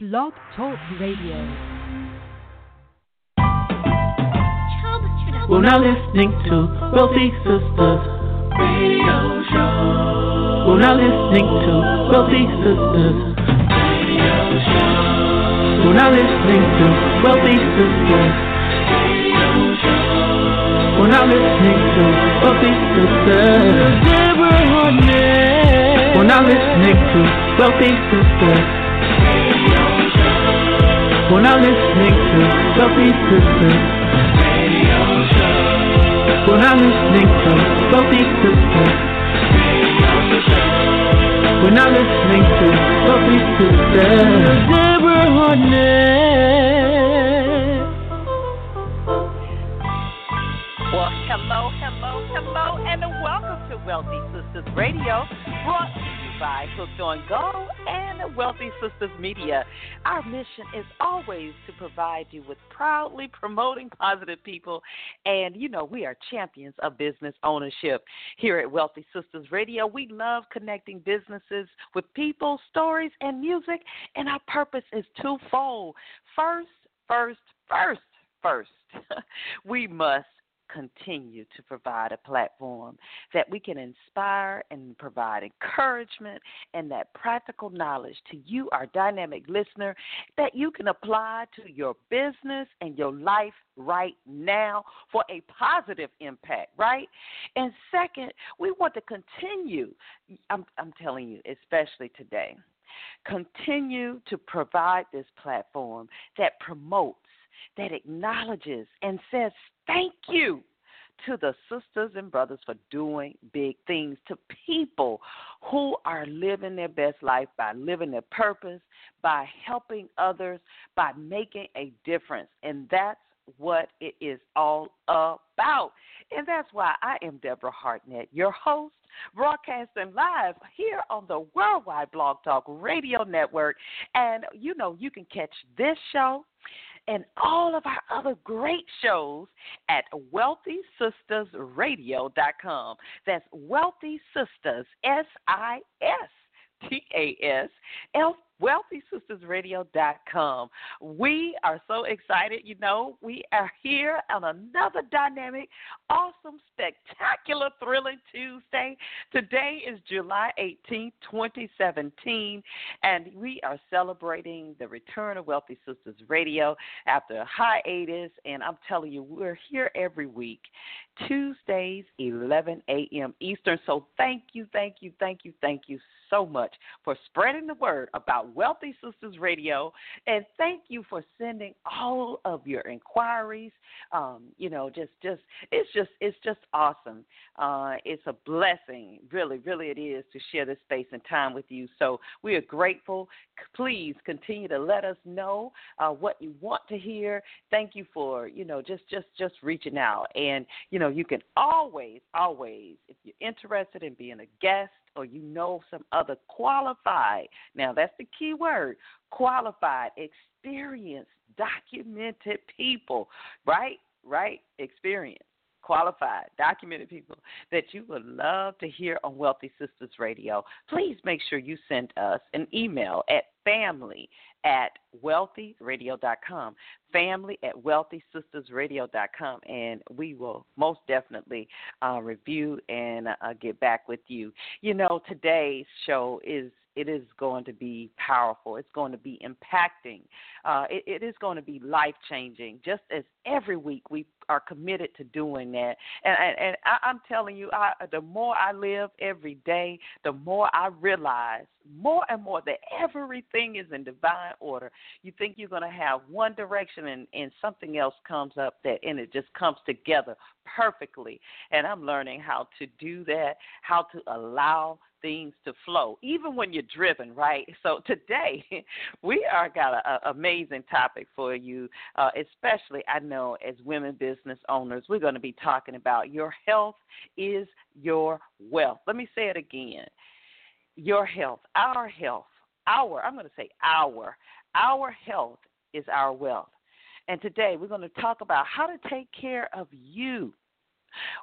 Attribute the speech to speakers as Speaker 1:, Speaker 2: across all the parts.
Speaker 1: Blog Talk Radio.
Speaker 2: We're now listening to Wealthy Sistas Radio Show. We're now listening to Wealthy Sistas Radio Show. We're now listening to Wealthy Sistas Radio Show. We're now listening to Wealthy Sistas. Deborah Hardnett. We're now listening to Wealthy Sistas. We're now listening to Wealthy Sistas. We're now listening to Wealthy Sistas. We're now listening to Wealthy Sistas. Deborah Hardnett.
Speaker 3: Well, hello, hello, hello, and welcome to Wealthy Sistas Radio, brought by Hooked on Go and Wealthy Sistas Media. Our mission is always to provide you with proudly promoting positive people, and you know, we are champions of business ownership. Here at Wealthy Sistas Radio, we love connecting businesses with people, stories, and music, and our purpose is twofold. First, first, first, first, we must continue to provide a platform that we can inspire and provide encouragement and that practical knowledge to you, our dynamic listener, that you can apply to your business and your life right now for a positive impact, right? And second, we want to continue, I'm, I'm telling you, especially today, continue to provide this platform that promotes that acknowledges and says thank you to the sisters and brothers for doing big things, to people who are living their best life by living their purpose, by helping others, by making a difference. And that's what it is all about. And that's why I am Deborah Hardnett, your host, broadcasting live here on the Worldwide Blog Talk Radio Network. And you know, you can catch this show and all of our other great shows at wealthysistasradio.com. That's Wealthy Sistas, S I S T A S, wealthysistasradio.com. We are so excited. You know, we are here on another dynamic, awesome, spectacular, thrilling Tuesday. Today is July 18th, 2017, and we are celebrating the return of Wealthy Sistas Radio after a hiatus. And I'm telling you, we're here every week, Tuesdays, 11 a.m. Eastern. So thank you, thank you, thank you, thank you so much for spreading the word about Wealthy Sistas Radio, and thank you for sending all of your inquiries. Um, you know, just just it's just it's just awesome. Uh, it's a blessing, really, really it is to share this space and time with you. So we are grateful. Please continue to let us know uh, what you want to hear. Thank you for you know just just just reaching out, and you know you can always always if you're interested in being a guest or you know some other qualified, now that's the key word, qualified, experienced, documented people, right? Right? Experience qualified, documented people that you would love to hear on Wealthy Sistas Radio, please make sure you send us an email at family at wealthyradio.com. Family at wealthysistasradio.com. And we will most definitely uh, review and uh, get back with you. You know, today's show is it is going to be powerful. It's going to be impacting. Uh, it, it is going to be life changing. Just as every week we are committed to doing that. And and, and I, I'm telling you, I, the more I live every day, the more I realize more and more that everything is in divine order. You think you're going to have one direction and, and something else comes up that and it just comes together perfectly. And I'm learning how to do that, how to allow things to flow, even when you're driven, right? So today we are got an amazing topic for you, uh, especially I know as women business owners. We're going to be talking about your health is your wealth. Let me say it again. Your health, our health, our, I'm going to say our, our health is our wealth. And today we're going to talk about how to take care of you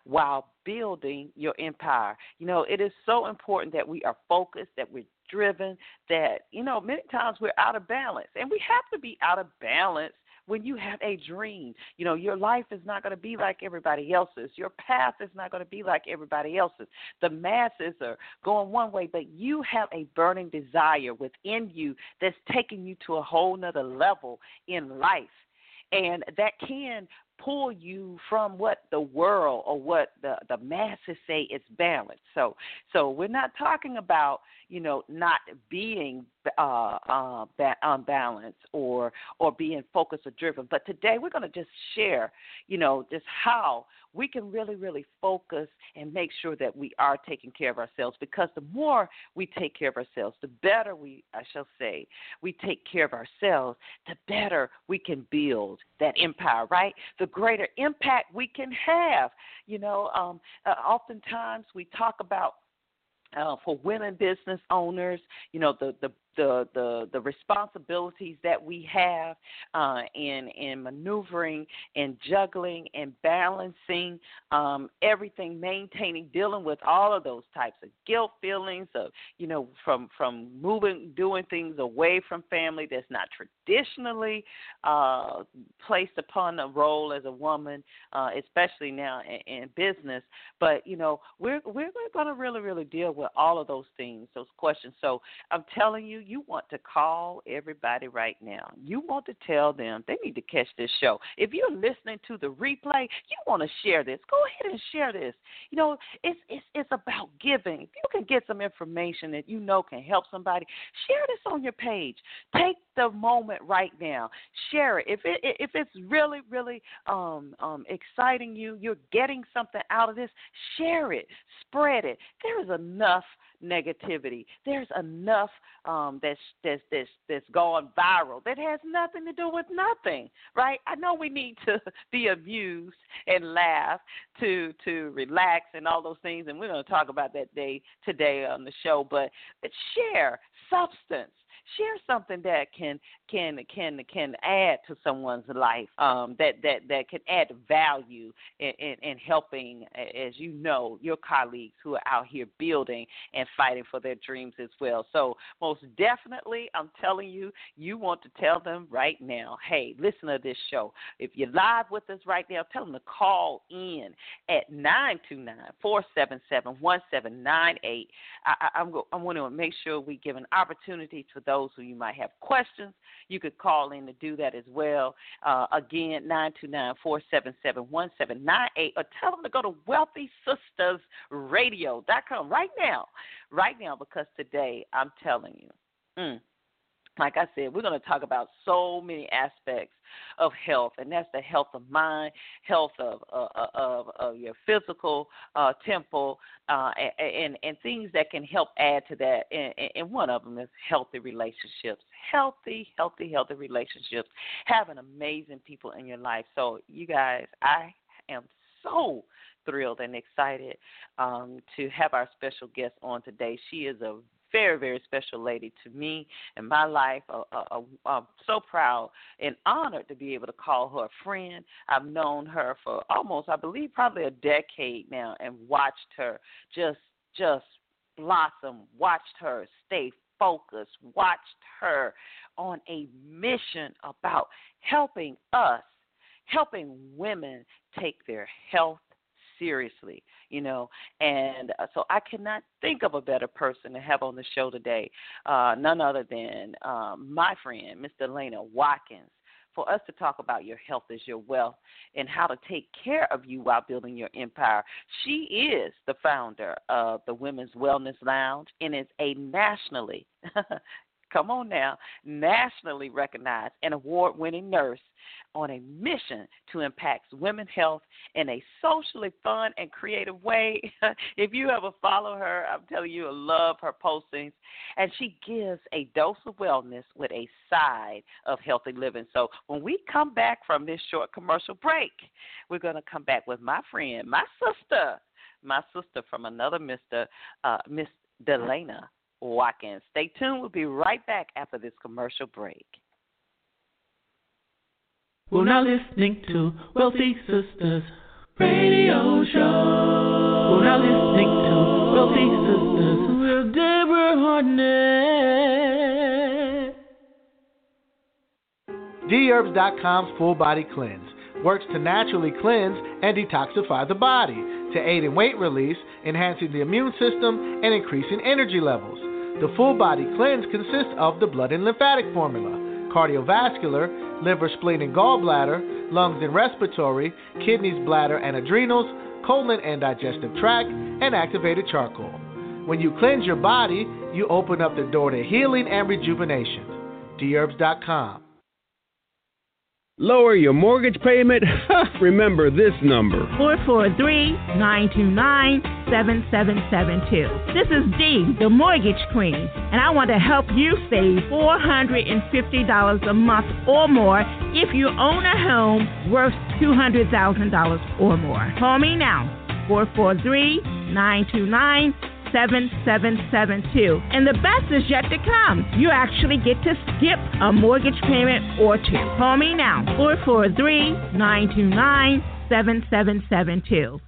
Speaker 3: while building your empire. You know, it is so important that we are focused, that we're driven that, you know, many times we're out of balance. And we have to be out of balance when you have a dream. You know, your life is not going to be like everybody else's. Your path is not going to be like everybody else's. The masses are going one way, but you have a burning desire within you that's taking you to a whole nother level in life. And that can pull you from what the world or what the the masses say is balanced. So so we're not talking about you know not being uh, uh, unbalanced or or being focused or driven. But today we're going to just share you know just how we can really really focus and make sure that we are taking care of ourselves because the more we take care of ourselves, the better we I shall say we take care of ourselves, the better we can build that empire. Right. The the greater impact we can have. You know, um, uh, oftentimes we talk about uh, for women business owners, you know, the, the the the the responsibilities that we have uh, in in maneuvering and juggling and balancing um, everything, maintaining, dealing with all of those types of guilt feelings of you know from from moving, doing things away from family that's not traditionally uh, placed upon a role as a woman, uh, especially now in, in business. But you know we're we're going to really really deal with all of those things, those questions. So I'm telling you you want to call everybody right now. You want to tell them they need to catch this show. If you're listening to the replay, you want to share this. Go ahead and share this. You know, it's it's it's about giving. If you can get some information that you know can help somebody, share this on your page. Take the moment right now. Share it. If it if it's really really um um exciting you, you're getting something out of this, share it. Spread it. There is enough negativity. There's enough um, that's that's that's that's gone viral that has nothing to do with nothing, right? I know we need to be amused and laugh to to relax and all those things, and we're going to talk about that day today on the show. But but share substance share something that can can can can add to someone's life um, that that that can add value in, in, in helping as you know your colleagues who are out here building and fighting for their dreams as well. So most definitely i'm telling you you want to tell them right now hey listen to this show. If you're live with us right now tell them to call in at 929 477 1798 i'm going to make sure we give an opportunity to those those who you might have questions, you could call in to do that as well. Uh, again, 929 477 1798, or tell them to go to wealthysistasradio.com right now, right now, because today I'm telling you. Mm, like I said, we're going to talk about so many aspects of health, and that's the health of mind, health of uh, uh of, of your physical uh, temple, uh, and and things that can help add to that. And, and one of them is healthy relationships, healthy, healthy, healthy relationships, having amazing people in your life. So, you guys, I am so thrilled and excited um, to have our special guest on today. She is a very, very special lady to me in my life. Uh, uh, uh, I'm so proud and honored to be able to call her a friend. I've known her for almost, I believe, probably a decade now, and watched her just, just blossom. Watched her stay focused. Watched her on a mission about helping us, helping women take their health seriously, you know. And uh, so I cannot think of a better person to have on the show today, uh, none other than um, my friend, Delayna Watkins for us to talk about your health as your wealth and how to take care of you while building your empire. She is the founder of the Women's Wellness Lounge and is a nationally come on now, nationally recognized and award winning nurse on a mission to impact women's health in a socially fun and creative way. if you ever follow her, I'm telling you, I love her postings. And she gives a dose of wellness with a side of healthy living. So when we come back from this short commercial break, we're going to come back with my friend, my sister, my sister from another Mr. Uh, Miss Delayna Watkins. Stay tuned. We'll be right back after this commercial break.
Speaker 2: We're now listening to Wealthy Sistas radio show. We're now listening to Wealthy Sistas with Deborah Hardnett.
Speaker 4: Dherbs.com's Full Body Cleanse works to naturally cleanse and detoxify the body to aid in weight release, enhancing the immune system, and increasing energy levels. The Full Body Cleanse consists of the blood and lymphatic formula, cardiovascular, liver, spleen, and gallbladder, lungs and respiratory, kidneys, bladder, and adrenals, colon and digestive tract, and activated charcoal. When you cleanse your body, you open up the door to healing and rejuvenation. Dherbs.com.
Speaker 5: Lower your mortgage payment? Remember this number
Speaker 6: 443 929 7772. This is Dee, the mortgage queen, and I want to help you save $450 a month or more if you own a home worth $200,000 or more. Call me now 443 929 7772. And the best is yet to come. You actually get to skip a mortgage payment or two. Call me now 443 929 7772.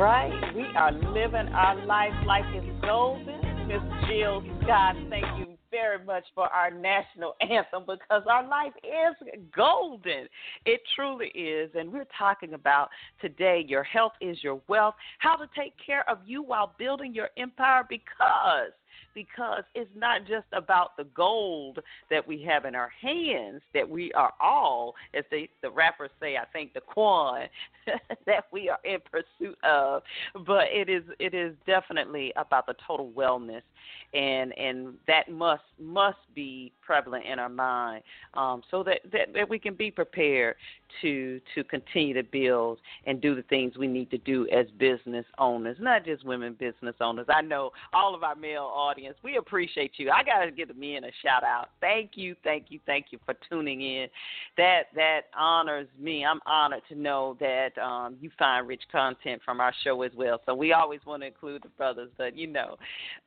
Speaker 3: Right. We are living our life like it's golden. Miss Jill Scott, thank you very much for our national anthem because our life is golden. It truly is. And we're talking about today your health is your wealth, how to take care of you while building your empire because because it's not just about the gold that we have in our hands that we are all, as they, the rappers say, I think the quan that we are in pursuit of, but it is it is definitely about the total wellness, and and that must must be prevalent in our mind, um, so that, that that we can be prepared to to continue to build and do the things we need to do as business owners, not just women business owners. I know all of our male audience, we appreciate you. I gotta give the men a shout out. Thank you, thank you, thank you for tuning in. That that honors me. I'm honored to know that um, you find rich content from our show as well. So we always want to include the brothers, but you know,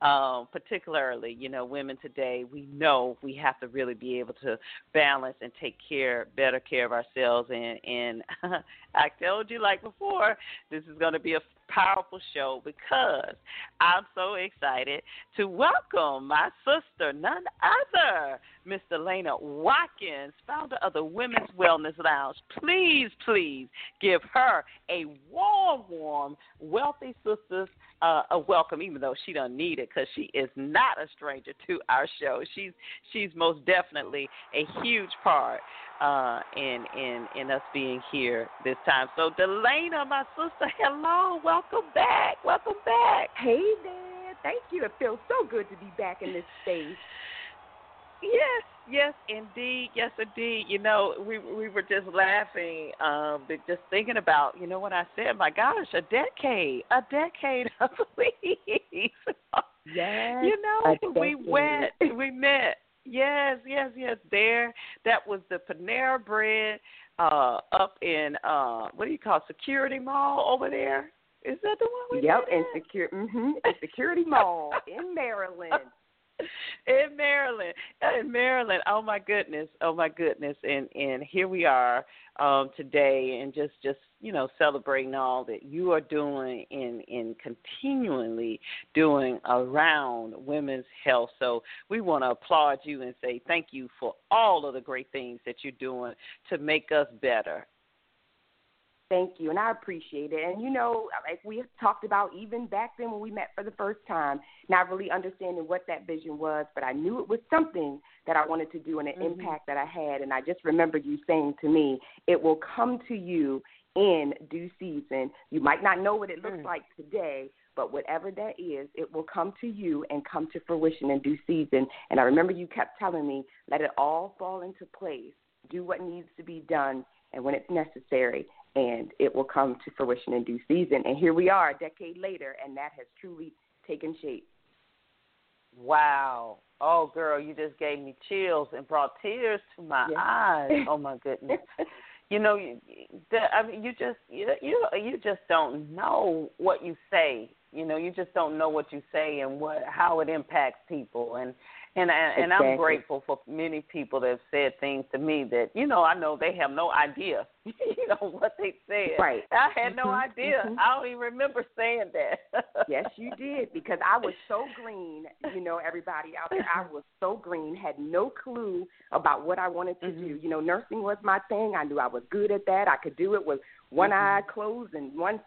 Speaker 3: um, particularly, you know, women today, we know we have to really be able to balance and take care, better care of ourselves and and I told you like before, this is to be a powerful show because I'm so excited to welcome my sister, none other, Miss Delayna Watkins, founder of the Women's Wellness Lounge. Please, please give her a warm, warm, wealthy sistas uh, a welcome, even though she doesn't need it because she is not a stranger to our show. She's she's most definitely a huge part uh, in in in us being here this time. So, Delayna, my sister, hello, welcome back, welcome back.
Speaker 7: Hey there, thank you. It feels so good to be back in this space.
Speaker 3: Yes, yes, indeed, yes, indeed. You know, we we were just laughing, um, just thinking about, you know, what I said. My gosh, a decade, a decade of leaves.
Speaker 7: Yes,
Speaker 3: you know, we went, we met Yes, yes, yes. There, that was the Panera Bread uh, up in uh, what do you call it, Security Mall over there? Is that the one? We
Speaker 7: yep,
Speaker 3: in
Speaker 7: Secure, mm-hmm, Security Mall in Maryland.
Speaker 3: In Maryland, in Maryland. Oh my goodness, oh my goodness, and and here we are um, today, and just just you know celebrating all that you are doing and and continually doing around women's health. So we want to applaud you and say thank you for all of the great things that you're doing to make us better
Speaker 7: Thank you, and I appreciate it. And you know, like we talked about even back then when we met for the first time, not really understanding what that vision was, but I knew it was something that I wanted to do and an mm-hmm. impact that I had. And I just remember you saying to me, "It will come to you in due season. You might not know what it looks mm. like today, but whatever that is, it will come to you and come to fruition in due season. And I remember you kept telling me, let it all fall into place, do what needs to be done, and when it's necessary, and it will come to fruition in due season. And here we are, a decade later, and that has truly taken shape.
Speaker 3: Wow. Oh, girl, you just gave me chills and brought tears to my yes. eyes. Oh my goodness. you know, you, the, I mean, you just you you you just don't know what you say. You know, you just don't know what you say and what how it impacts people. And and and
Speaker 7: exactly.
Speaker 3: I'm grateful for many people that have said things to me that you know I know they have no idea, you know what they said.
Speaker 7: Right.
Speaker 3: I had
Speaker 7: mm-hmm.
Speaker 3: no idea.
Speaker 7: Mm-hmm.
Speaker 3: I don't even remember saying that.
Speaker 7: yes, you did because I was so green. You know, everybody out there, I was so green, had no clue about what I wanted to
Speaker 3: mm-hmm.
Speaker 7: do. You know, nursing was my thing. I knew I was good at that. I could do it with one eye closed and one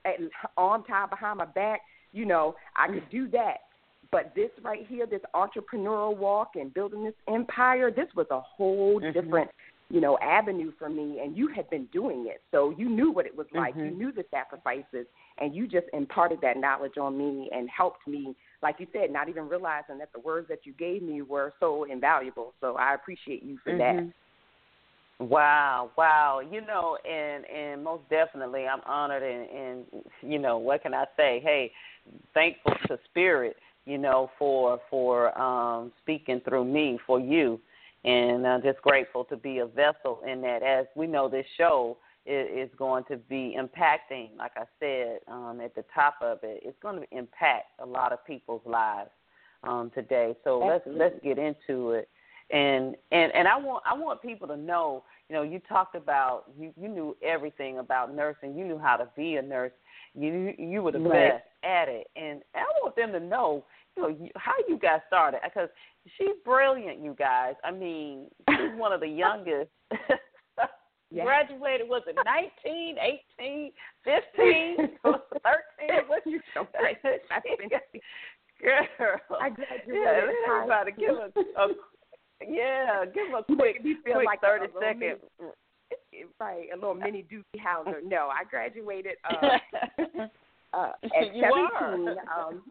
Speaker 7: arm tied behind my back. You know, I could do that but this right here, this entrepreneurial walk and building this empire, this was a whole
Speaker 3: mm-hmm.
Speaker 7: different, you know, avenue for me. And you had been doing it, so you knew what it was like.
Speaker 3: Mm-hmm.
Speaker 7: You knew the sacrifices, and you just imparted that knowledge on me and helped me, like you said, not even realizing that the words that you gave me were so invaluable. So I appreciate you for
Speaker 3: mm-hmm.
Speaker 7: that.
Speaker 3: Wow, wow. You know, and and most definitely I'm honored and and you know, what can I say? Hey, thankful to spirit you know, for for um, speaking through me for you, and uh, just grateful to be a vessel in that. As we know, this show is, is going to be impacting, like I said um, at the top of it, it's going to impact a lot of people's lives um, today. So
Speaker 7: Absolutely.
Speaker 3: let's let's get into it. And and and I want I want people to know, you know, you talked about you you knew everything about nursing. You knew how to be a nurse. You you were the
Speaker 7: right.
Speaker 3: best at it, and I want them to know you how you got started because she's brilliant, you guys. I mean, she's one of the youngest.
Speaker 7: yeah.
Speaker 3: Graduated was it 19, 18, 15, 13? What
Speaker 7: you so
Speaker 3: Girl,
Speaker 7: I graduated.
Speaker 3: Yeah, everybody give us a yeah, give a quick, quick
Speaker 7: like
Speaker 3: thirty
Speaker 7: a
Speaker 3: second.
Speaker 7: Mini, right, a little mini Doogie Howser. No, I graduated uh, uh, at
Speaker 3: you
Speaker 7: seventeen. Um,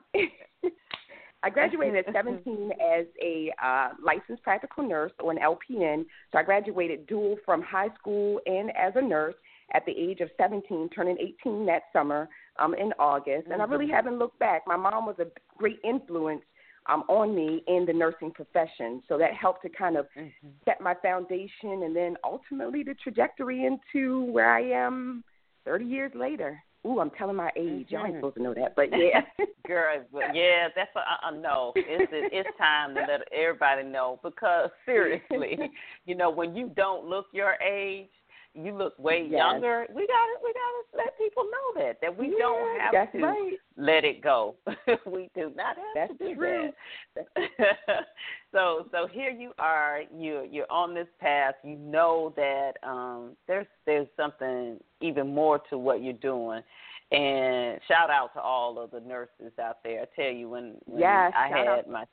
Speaker 7: I graduated at 17 as a uh, licensed practical nurse or an LPN. So I graduated dual from high school and as a nurse at the age of 17, turning 18 that summer um, in August.
Speaker 3: Mm-hmm.
Speaker 7: And I really haven't looked back. My mom was a great influence um, on me in the nursing profession. So that helped to kind of
Speaker 3: mm-hmm.
Speaker 7: set my foundation and then ultimately the trajectory into where I am 30 years later. Ooh, I'm telling my age. Y'all ain't
Speaker 3: Mm-hmm.
Speaker 7: supposed to know that, but yeah.
Speaker 3: Girl, yeah, that's a, uh, no. It's it's time to let everybody know because seriously, you know, when you don't look your age, you look way
Speaker 7: Yes.
Speaker 3: younger. We got to we got to let people know that that we don't have to
Speaker 7: right.
Speaker 3: let it go. we do not have
Speaker 7: That's
Speaker 3: to do
Speaker 7: true.
Speaker 3: that. So here you are. You you're on this path. You know that um, there's there's something even more to what you're doing. And shout out to all of the nurses out there. I tell you, when, when
Speaker 7: Yes,
Speaker 3: I had my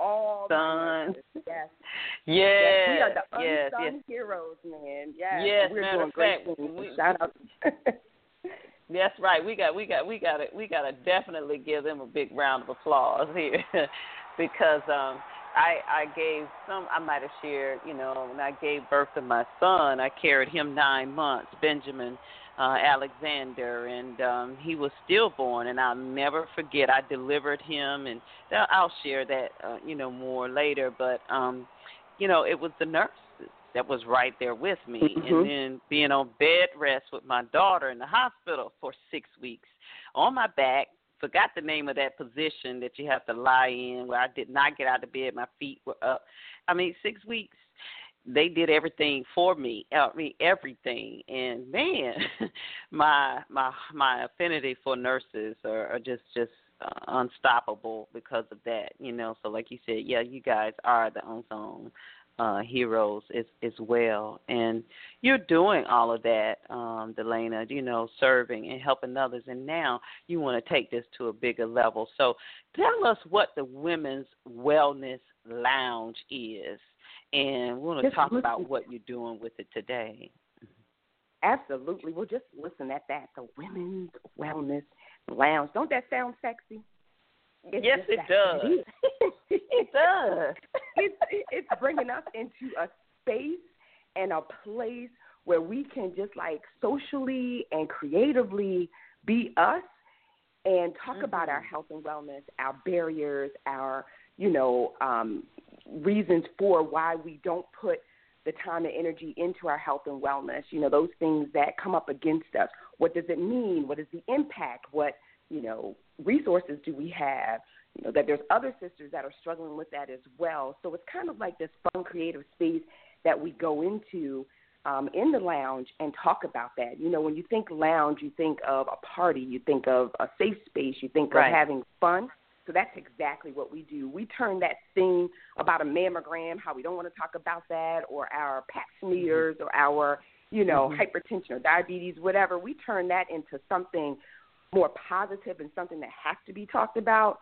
Speaker 3: son.
Speaker 7: Yes.
Speaker 3: yes,
Speaker 7: yes, we are the
Speaker 3: yes,
Speaker 7: unsung
Speaker 3: yes,
Speaker 7: heroes, man. Yes,
Speaker 3: Yes,
Speaker 7: we're doing great
Speaker 3: fact,
Speaker 7: things.
Speaker 3: we-
Speaker 7: Shout out.
Speaker 3: That's right. We got we got we got to we got to definitely give them a big round of applause here because um I I gave some I might have shared, you know, when I gave birth to my son, I carried him 9 months, Benjamin uh Alexander and um he was stillborn and I'll never forget I delivered him and I'll share that uh, you know more later but um you know, it was the nurses that was right there with me,
Speaker 7: mm-hmm.
Speaker 3: and then being on bed rest with my daughter in the hospital for six weeks on my back. Forgot the name of that position that you have to lie in, where I did not get out of bed. My feet were up. I mean, six weeks they did everything for me. I mean everything. And man, my my my affinity for nurses are, are just just uh, unstoppable because of that. You know, so like you said, yeah, you guys are the unsung uh heroes as as well and you're doing all of that um delayna you know serving and helping others and now you want to take this to a bigger level so tell us what the women's wellness lounge is and we want to talk about what you're doing with it today.
Speaker 7: Absolutely. Well, just listen at that. The Women's Wellness Lounge. Don't that sound sexy? It's
Speaker 3: yes, it does.
Speaker 7: It,
Speaker 3: does.
Speaker 7: It's, it's bringing us into a space and a place where we can just like socially and creatively be us and talk
Speaker 3: mm-hmm.
Speaker 7: about our health and wellness, our barriers, our you know um, reasons for why we don't put the time and energy into our health and wellness. You know, those things that come up against us. What does it mean? What is the impact? What, you know, resources do we have? You know, that there's other sisters that are struggling with that as well. So it's kind of like this fun, creative space that we go into um, in the lounge and talk about that. You know, when you think lounge, you think of a party, you think of a safe space, you think
Speaker 3: right.
Speaker 7: of having fun. So that's exactly what we do. We turn that thing about a mammogram, how we don't want to talk about that, or our pap smears, or our, you know,
Speaker 3: mm-hmm.
Speaker 7: hypertension or diabetes, whatever. We turn that into something more positive and something that has to be talked about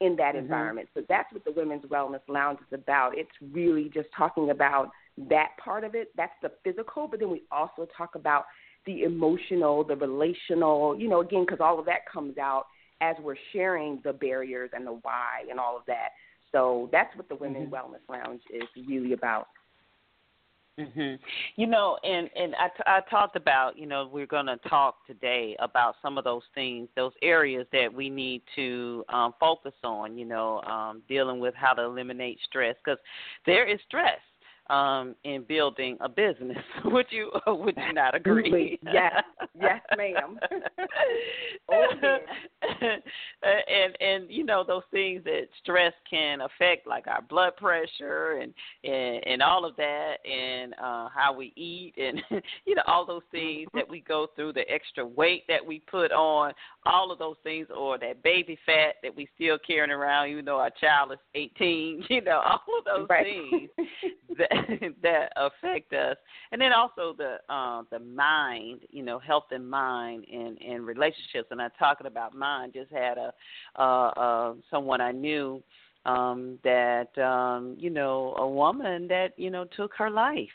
Speaker 7: in that
Speaker 3: mm-hmm.
Speaker 7: environment. So that's what the Women's Wellness Lounge is about. It's really just talking about that part of it. That's the physical, but then we also talk about the emotional, the relational, you know, again, because all of that comes out as we're sharing the barriers and the why and all of that. So that's what the Women's mm-hmm. Wellness Lounge is really about.
Speaker 3: Mhm. You know, and and I, t- I talked about, you know, we're going to talk today about some of those things, those areas that we need to um, focus on. You know, um, dealing with how to eliminate stress because there is stress um, in building a business. would you would you not agree?
Speaker 7: Yes, yes, ma'am. oh,
Speaker 3: and and you know those things that stress can affect, like our blood pressure and and, and all of that, and uh, how we eat, and you know all those things that we go through, the extra weight that we put on, all of those things, or that baby fat that we still carrying around, even though our child is 18. You know all of those
Speaker 7: right.
Speaker 3: things that that affect us, and then also the uh, the mind, you know, health and mind and and relationships. And I'm talking about mind. Just had a uh, uh, someone I knew um that um you know a woman that you know took her life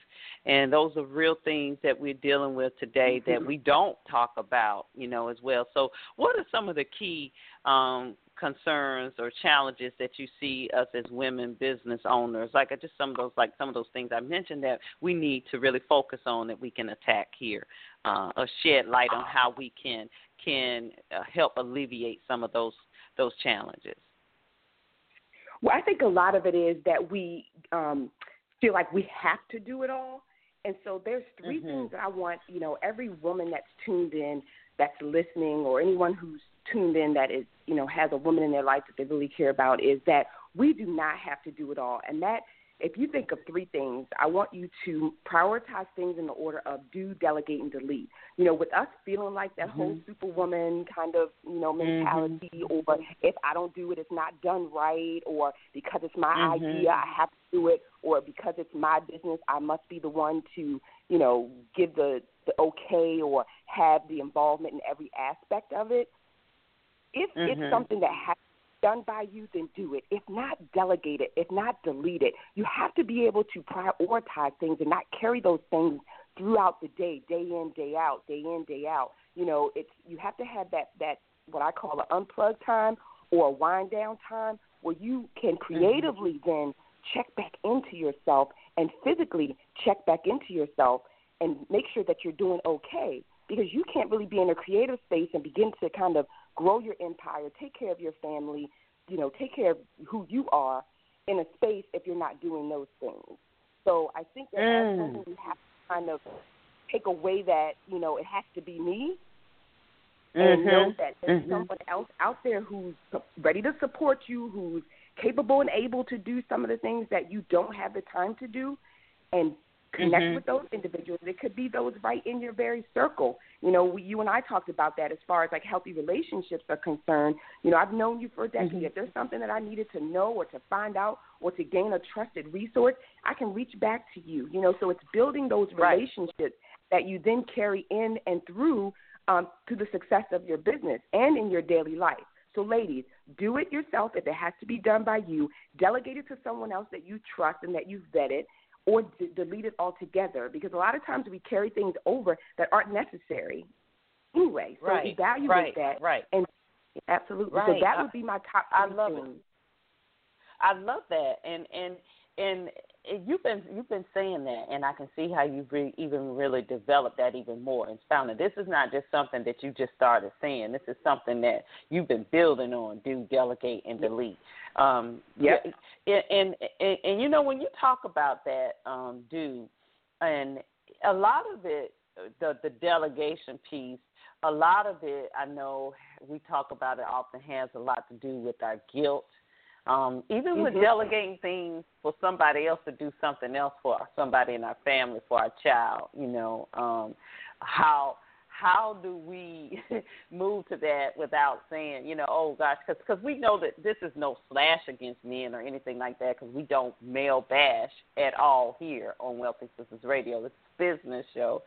Speaker 3: and those are real things that we're dealing with today that
Speaker 7: mm-hmm.
Speaker 3: we don't talk about you know as well so what are some of the key um concerns or challenges that you see us as women business owners. Like just some of those like some of those things i mentioned that we need to really focus on that we can attack here uh, or shed light on how we can can uh, help alleviate some of those those challenges.
Speaker 7: Well i think a lot of it is that we um feel like we have to do it all and so there's 3
Speaker 3: mm-hmm.
Speaker 7: things that i want you know every woman that's tuned in that's listening or anyone who's tuned in that is, you know, has a woman in their life that they really care about is that we do not have to do it all. And that, if you think of three things, I want you to prioritize things in the order of do, delegate, and delete. You know, with us feeling like that
Speaker 3: mm-hmm.
Speaker 7: whole superwoman kind of, you know, mentality,
Speaker 3: mm-hmm.
Speaker 7: or if I don't do it, it's not done right, or because it's my
Speaker 3: mm-hmm.
Speaker 7: idea, I have to do it, or because it's my business, I must be the one to, you know, give the the okay or have the involvement in every aspect of it. If
Speaker 3: mm-hmm.
Speaker 7: it's something that has done by you, then do it. If not, delegate it. If not, delete it. You have to be able to prioritize things and not carry those things throughout the day, day in, day out, day in, day out. You know, it's you have to have that that what I call an unplug time or a wind down time where you can creatively mm-hmm. then check back into yourself and physically check back into yourself and make sure that you're doing okay because you can't really be in a creative space and begin to kind of grow your empire, take care of your family, you know, take care of who you are in a space if you're not doing those things. So I think that
Speaker 3: mm.
Speaker 7: we have to kind of take away that you know it has to be me, and
Speaker 3: mm-hmm.
Speaker 7: know that there's
Speaker 3: mm-hmm.
Speaker 7: someone else out there who's ready to support you, who's capable and able to do some of the things that you don't have the time to do, and connect
Speaker 3: mm-hmm.
Speaker 7: with those individuals. It could be those right in your very circle. You know, we, you and I talked about that as far as like healthy relationships are concerned. You know, I've known you for a decade.
Speaker 3: Mm-hmm.
Speaker 7: If there's something that I needed to know or to find out or to gain a trusted resource, I can reach back to you. You know, so it's building those relationships right. that you then carry in and through um, to the success of your business and in your daily life. So, ladies, do it yourself if it has to be done by you. Delegate it to someone else that you trust and that you've vetted, or d- delete it altogether because a lot of times we carry things over that aren't necessary anyway. So
Speaker 3: right,
Speaker 7: evaluate
Speaker 3: right,
Speaker 7: that.
Speaker 3: Right.
Speaker 7: And absolutely.
Speaker 3: Right.
Speaker 7: So that would be my top.
Speaker 3: I love
Speaker 7: things.
Speaker 3: it. I love that, and and and you've been you've been saying that, and I can see how you've re- even really developed that even more and found that this is not just something that you just started saying. This is something that you've been building on. Do delegate and delete. Um,
Speaker 7: yeah.
Speaker 3: And, and and and you know when you talk about that, um, do and a lot of it, the the delegation piece. A lot of it, I know we talk about it often has a lot to do with our guilt um, even
Speaker 7: mm-hmm.
Speaker 3: with delegating things for somebody else to do something else for somebody in our family, for our child, you know, um, how how do we move to that without saying, you know, oh gosh, because cause we know that this is no slash against men or anything like that because we don't male bash at all here on Wealthy Sistas Radio. It's a business show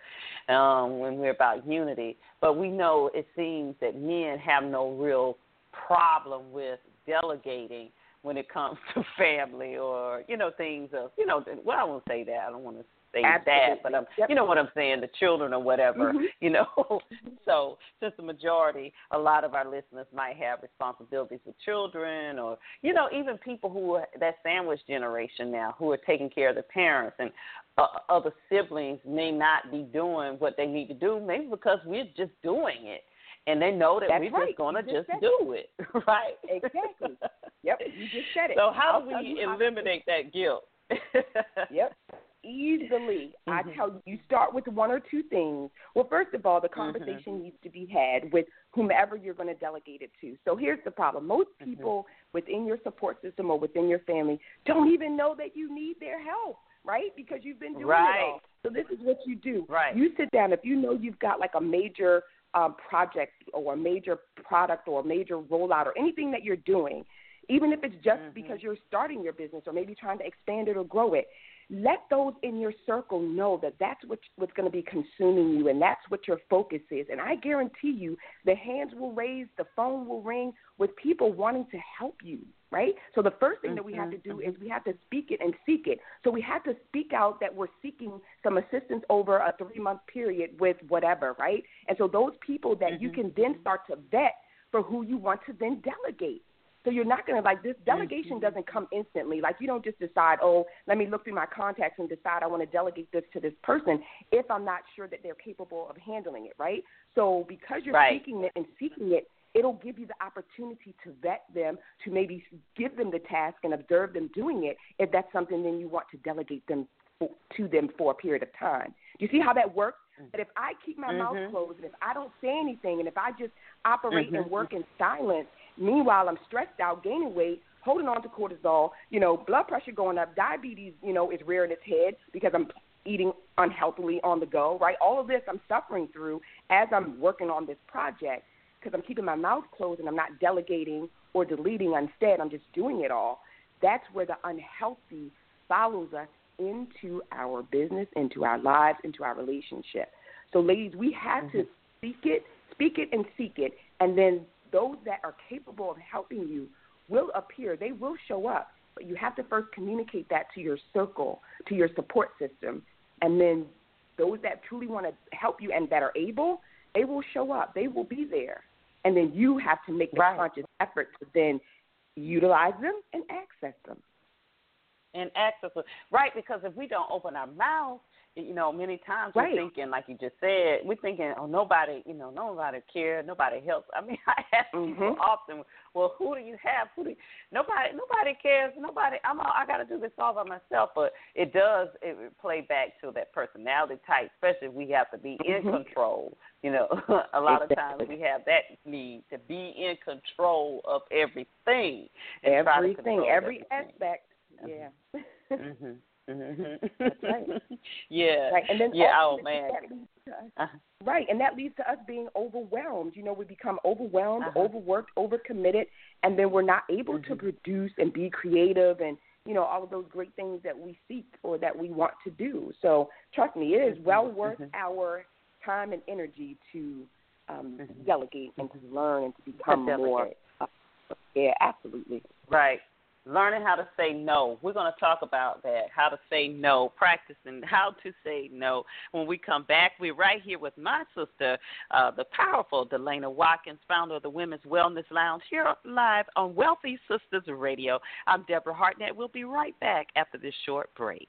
Speaker 3: um, when we're about unity. But we know it seems that men have no real problem with delegating when it comes to family or you know things of you know well I won't say that I don't want to say
Speaker 7: Absolutely.
Speaker 3: that but I'm
Speaker 7: yep.
Speaker 3: you know what I'm saying the children or whatever
Speaker 7: mm-hmm.
Speaker 3: you know so since the majority a lot of our listeners might have responsibilities with children or you know even people who are that sandwich generation now who are taking care of their parents and uh, other siblings may not be doing what they need to do maybe because we're just doing it and they know that
Speaker 7: That's
Speaker 3: we're
Speaker 7: right.
Speaker 3: just going to
Speaker 7: just,
Speaker 3: just do it, right?
Speaker 7: Exactly. Yep, you just said it.
Speaker 3: So how do we eliminate
Speaker 7: how
Speaker 3: that guilt?
Speaker 7: yep. Easily.
Speaker 3: Mm-hmm.
Speaker 7: I tell you, you start with one or two things. Well, first of all, the
Speaker 3: Mm-hmm.
Speaker 7: conversation mm-hmm. needs to be had with whomever you're going to delegate it to. So here's the problem most
Speaker 3: Mm-hmm.
Speaker 7: people mm-hmm. within your support system or within your family don't even know that you need their help, right? Because you've been doing
Speaker 3: right.
Speaker 7: it all. So this is what you do.
Speaker 3: Right.
Speaker 7: You sit down. If you know you've got like a major um, project or a major product or a major rollout or anything that you're doing, even if it's just
Speaker 3: mm-hmm.
Speaker 7: because you're starting your business or maybe trying to expand it or grow it, let those in your circle know that that's what, what's going to be consuming you and that's what your focus is. And I guarantee you, the hands will raise, the phone will ring with people wanting to help you, right? So the first thing that we have to do is we have to speak it and seek it. So we have to speak out that we're seeking some assistance over a three month period with whatever, right? And so those people that
Speaker 3: mm-hmm.
Speaker 7: you can then start to vet for who you want to then delegate. So you're not going to like this delegation
Speaker 3: mm-hmm.
Speaker 7: doesn't come instantly. Like you don't just decide, oh, let me look through my contacts and decide I want to delegate this to this person if I'm not sure that they're capable of handling it, right? So because you're
Speaker 3: right.
Speaker 7: seeking it and seeking it, it'll give you the opportunity to vet them, to maybe give them the task and observe them doing it if that's something then you want to delegate them to them for a period of time. Do you see how that works? But if I keep my
Speaker 3: mm-hmm.
Speaker 7: mouth closed and if I don't say anything and if I just operate
Speaker 3: mm-hmm.
Speaker 7: and work in silence, meanwhile I'm stressed out, gaining weight, holding on to cortisol, you know, blood pressure going up, diabetes, you know, is rearing its head because I'm eating unhealthily on the go, right? All of this I'm suffering through as I'm working on this project because I'm keeping my mouth closed and I'm not delegating or deleting. Instead, I'm just doing it all. That's where the unhealthy follows us into our business, into our lives, into our relationship. So, ladies, we have mm-hmm. to speak it, speak it, and seek it, and then those that are capable of helping you will appear. They will show up, but you have to first communicate that to your circle, to your support system, and then those that truly want to help you and that are able, they will show up. They will be there, and then you have to make the
Speaker 3: right.
Speaker 7: conscious effort to then utilize them and access them
Speaker 3: and access them, right because if we don't open our mouth you know, many times
Speaker 7: right.
Speaker 3: we're thinking, like you just said, we're thinking, oh, nobody, you know, nobody cares, nobody helps. I mean, I ask
Speaker 7: mm-hmm.
Speaker 3: people often, well, who do you have? Who do you, nobody, nobody cares. Nobody. I'm. All, I got to do this all by myself. But it does. It, play back to that personality type, especially if we have to be
Speaker 7: mm-hmm.
Speaker 3: in control. You know, a lot of times we have that need to be in control of everything.
Speaker 7: everything, every
Speaker 3: everything.
Speaker 7: aspect. Yeah.
Speaker 3: mhm. Mm-hmm.
Speaker 7: That's right.
Speaker 3: yeah.
Speaker 7: Right. And then
Speaker 3: yeah. Oh man.
Speaker 7: that leads to us-
Speaker 3: Uh-huh.
Speaker 7: Right, and that leads to us being overwhelmed. You know, we become overwhelmed,
Speaker 3: Uh-huh.
Speaker 7: overworked, overcommitted, and then we're not able to
Speaker 3: Mhm.
Speaker 7: produce and be creative and you know all of those great things that we seek or that we want to do. So trust me, it is well
Speaker 3: Mhm.
Speaker 7: worth
Speaker 3: Mhm.
Speaker 7: our time and energy to um,
Speaker 3: Mhm.
Speaker 7: delegate and to learn and to become more. Uh, yeah, absolutely.
Speaker 3: Right. Learning how to say no. We're going to talk about that, how to say no, practicing how to say no. When we come back, we're right here with my sister, uh, the powerful Delayna Watkins, founder of the Women's Wellness Lounge, here live on Wealthy Sistas Radio. I'm Deborah Hardnett. We'll be right back after this short break.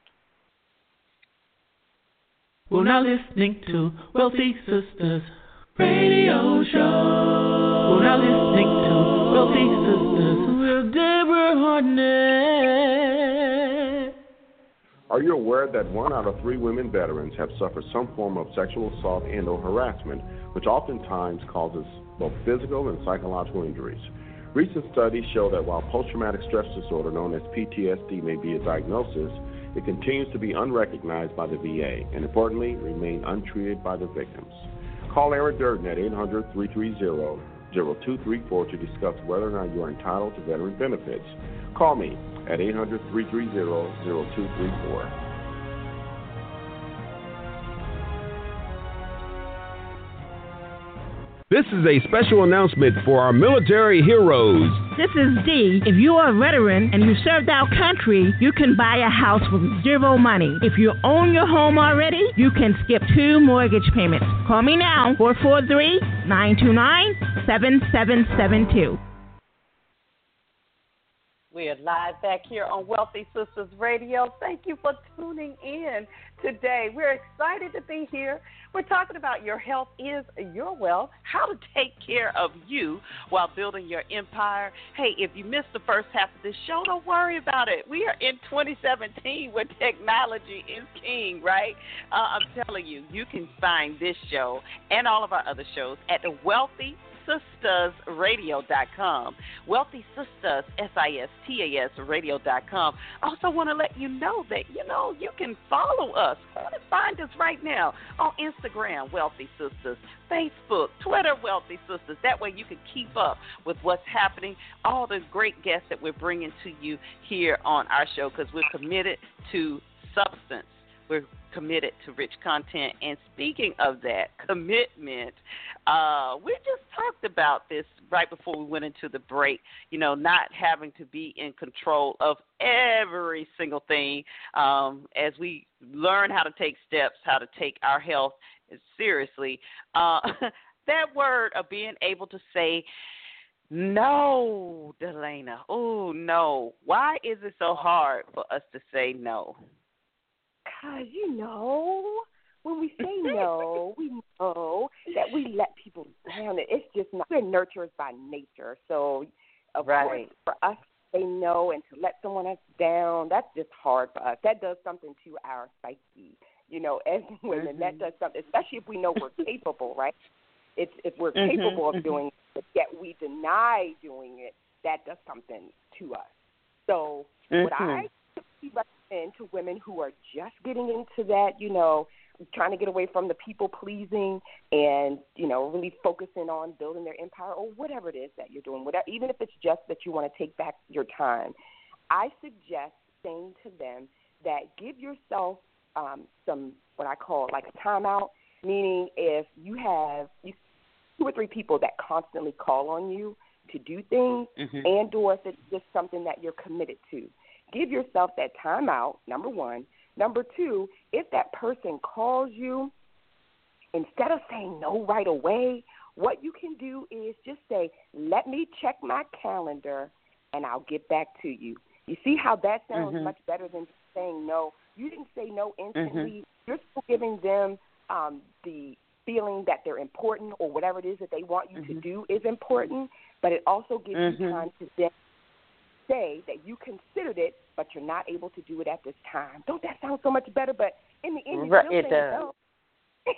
Speaker 2: We're now listening to Wealthy Sistas Radio Show. We're now listening to Wealthy Sistas
Speaker 8: Are you aware that one out of three women veterans have suffered some form of sexual assault and or harassment, which oftentimes causes both physical and psychological injuries? Recent studies show that while post-traumatic stress disorder, known as PTSD, may be a diagnosis, it continues to be unrecognized by the VA and, importantly, remain untreated by the victims. Call Aaron Durden at 800-330-0234 to discuss whether or not you are entitled to veteran benefits. Call me at 800-330-0234.
Speaker 5: This is a special announcement for our military heroes.
Speaker 6: This is Dee. If you are a veteran and you served our country, you can buy a house with zero money. If you own your home already, you can skip two mortgage payments. Call me now, 443 929 7772.
Speaker 3: We are live back here on Wealthy Sistas Radio. Thank you for tuning in today. We're excited to be here. We're talking about your health is your wealth, how to take care of you while building your empire. Hey, if you missed the first half of this show, don't worry about it. We are in 2017 where technology is king, right? Uh, I'm telling you, you can find this show and all of our other shows at the Wealthy sistasradio.com. Wealthy sisters, Sistas, S-I-S-T-A-S, radio.com. Also want to let you know that, you know, you can follow us. Go and find us right now on Instagram, Wealthy Sistas, Facebook, Twitter, Wealthy Sistas. That way you can keep up with what's happening, all the great guests that we're bringing to you here on our show because we're committed to substance. We're committed to rich content. And speaking of that commitment, uh, we just talked about this right before we went into the break. You know, not having to be in control of every single thing um, as we learn how to take steps, how to take our health seriously. Uh, that word of being able to say, no, Delayna. Oh, no. Why is it so hard for us to say no?
Speaker 7: Because, you know, when we say no, we know that we let people down. It's just not, we're nurturers by nature. So, of
Speaker 3: Right.
Speaker 7: course, for us to say no and to let someone else down, that's just hard for us. That does something to our psyche. You know, as women, that
Speaker 3: Mhm.
Speaker 7: does something, especially if we know we're capable, right? It's if we're
Speaker 3: Mhm,
Speaker 7: capable of
Speaker 3: mhm.
Speaker 7: doing it, but yet we deny doing it, that does something to us. So, what I recommend to women who are just getting into that, you know, trying to get away from the people pleasing and, you know, really focusing on building their empire or whatever it is that you're doing, whatever, even if it's just that you want to take back your time, I suggest saying to them that give yourself um, some what I call like a timeout, meaning if you have you, two or three people that constantly call on you to do things
Speaker 3: Mhm.
Speaker 7: and or if it's just something that you're committed to. Give yourself that time out, number one. Number two, if that person calls you, instead of saying no right away, what you can do is just say, let me check my calendar and I'll get back to you. You see how that sounds
Speaker 3: Mhm.
Speaker 7: much better than saying no you didn't say no
Speaker 3: Mm-hmm.
Speaker 7: instantly. You're still giving them um, the feeling that they're important or whatever it is that they want you to
Speaker 3: Mhm.
Speaker 7: do is important, but it also gives you
Speaker 3: Mhm.
Speaker 7: time to then say that you considered it, but you're not able to do it at this time. Don't that sound so much better? But in the end, you
Speaker 3: Right,
Speaker 7: still
Speaker 3: it does.
Speaker 7: no.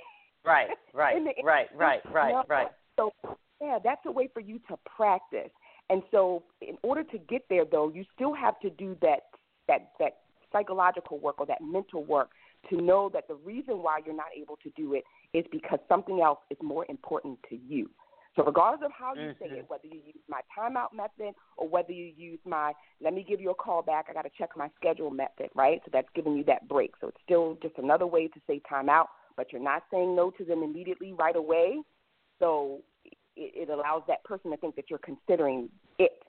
Speaker 3: Right, right,
Speaker 7: the-
Speaker 3: right, right, right,
Speaker 7: No.
Speaker 3: right.
Speaker 7: So yeah, that's a way for you to practice. And so, in order to get there, though, you still have to do that that that psychological work or that mental work to know that the reason why you're not able to do it is because something else is more important to you. So, regardless of how you say it, whether you use my timeout method or whether you use my let me give you a call back, I got to check my schedule method, right? So that's giving you that break. So it's still just another way to say timeout, but you're not saying no to them immediately right away. So it, it allows that person to think that you're considering it.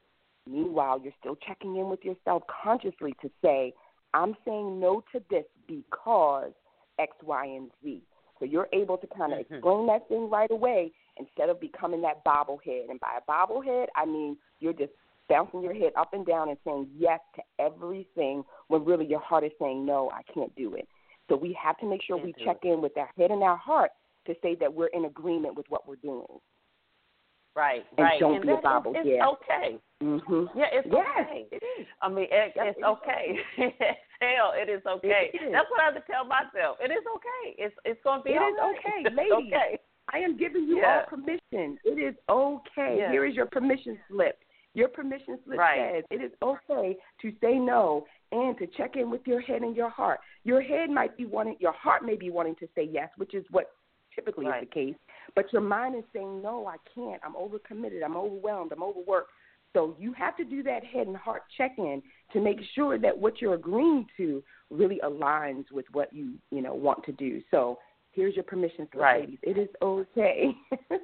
Speaker 7: Meanwhile, you're still checking in with yourself consciously to say, I'm saying no to this because X, Y, and Z. So you're able to kind of
Speaker 3: Mhm.
Speaker 7: explain that thing right away instead of becoming that bobblehead. And by a bobblehead, I mean you're just bouncing your head up and down and saying yes to everything when really your heart is saying, no, I can't do it. So we have to make sure we check in with our head and our heart to say that we're in agreement with what we're doing.
Speaker 3: Right,
Speaker 7: And
Speaker 3: right.
Speaker 7: don't
Speaker 3: and
Speaker 7: be a
Speaker 3: that is-
Speaker 7: bobble,
Speaker 3: it's
Speaker 7: yeah.
Speaker 3: okay.
Speaker 7: Mm-hmm.
Speaker 3: Yeah, it's
Speaker 7: Yes,
Speaker 3: okay.
Speaker 7: it is.
Speaker 3: I mean, it, it's
Speaker 7: it is
Speaker 3: okay. Hell, it is okay.
Speaker 7: It is.
Speaker 3: That's what I have to tell myself. It is okay. It's it's going to be
Speaker 7: It
Speaker 3: all
Speaker 7: is
Speaker 3: right.
Speaker 7: okay,
Speaker 3: It's
Speaker 7: ladies.
Speaker 3: okay.
Speaker 7: I am giving you
Speaker 3: Yeah.
Speaker 7: all permission. It is okay.
Speaker 3: Yeah.
Speaker 7: Here is your permission slip. Your permission slip
Speaker 3: Right.
Speaker 7: says it is okay to say no and to check in with your head and your heart. Your head might be wanting, your heart may be wanting to say yes, which is what typically
Speaker 3: Right.
Speaker 7: is the case. But your mind is saying no, I can't. I'm overcommitted. I'm overwhelmed. I'm overworked. So you have to do that head and heart check in to make sure that what you're agreeing to really aligns with what you you know want to do. So here's your permission slip,
Speaker 3: Right.
Speaker 7: ladies. It is okay.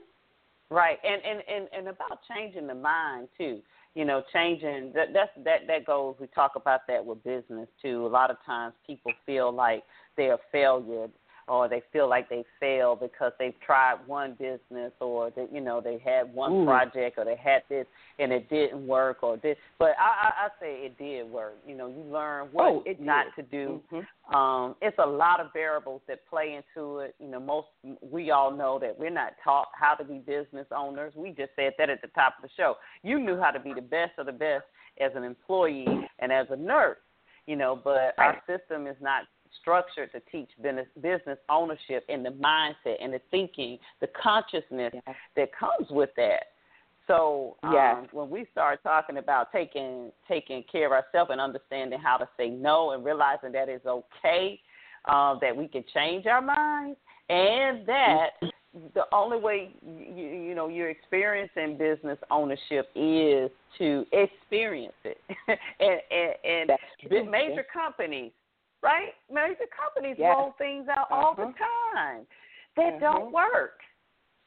Speaker 3: Right, and and and and about changing the mind too. You know, changing that that's that that goes. We talk about that with business too. A lot of times people feel like they're a failure, or they feel like they fail because they've tried one business, or they you know they had one
Speaker 7: Ooh.
Speaker 3: project, or they had this and it didn't work, or this. But I I, I say it did work. You know, you learn what
Speaker 7: Oh, it
Speaker 3: not
Speaker 7: did.
Speaker 3: to do.
Speaker 7: Mhm.
Speaker 3: Um, it's a lot of variables that play into it. You know, most we all know that we're not taught how to be business owners. We just said that at the top of the show. You knew how to be the best of the best as an employee and as a nurse. You know, but our system is not structured to teach business ownership and the mindset and the thinking, the consciousness
Speaker 7: Yes.
Speaker 3: that comes with that. So um,
Speaker 7: Yes.
Speaker 3: when we start talking about taking taking care of ourselves and understanding how to say no and realizing that it's okay, uh, that we can change our minds, and that the only way you, you know you're experiencing business ownership is to experience it, and and, and big major companies, right? Major companies
Speaker 7: Yes.
Speaker 3: roll things out all the
Speaker 7: Uh-huh.
Speaker 3: time that
Speaker 7: Mhm.
Speaker 3: don't work,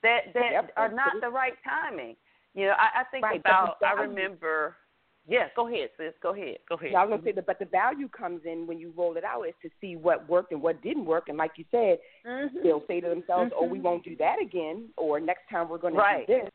Speaker 3: that that
Speaker 7: Yep,
Speaker 3: are not the right timing. You know, I, I think
Speaker 7: Right,
Speaker 3: about. I remember. Yeah, go ahead, sis. Go ahead. Go ahead.
Speaker 7: Yeah, I was gonna say that, but the value comes in when you roll it out is to see what worked and what didn't work, and like you said,
Speaker 3: Mhm.
Speaker 7: they'll say to themselves, "Oh, we
Speaker 3: Mhm.
Speaker 7: won't do that again," or "Next time we're going to
Speaker 3: Right.
Speaker 7: do this."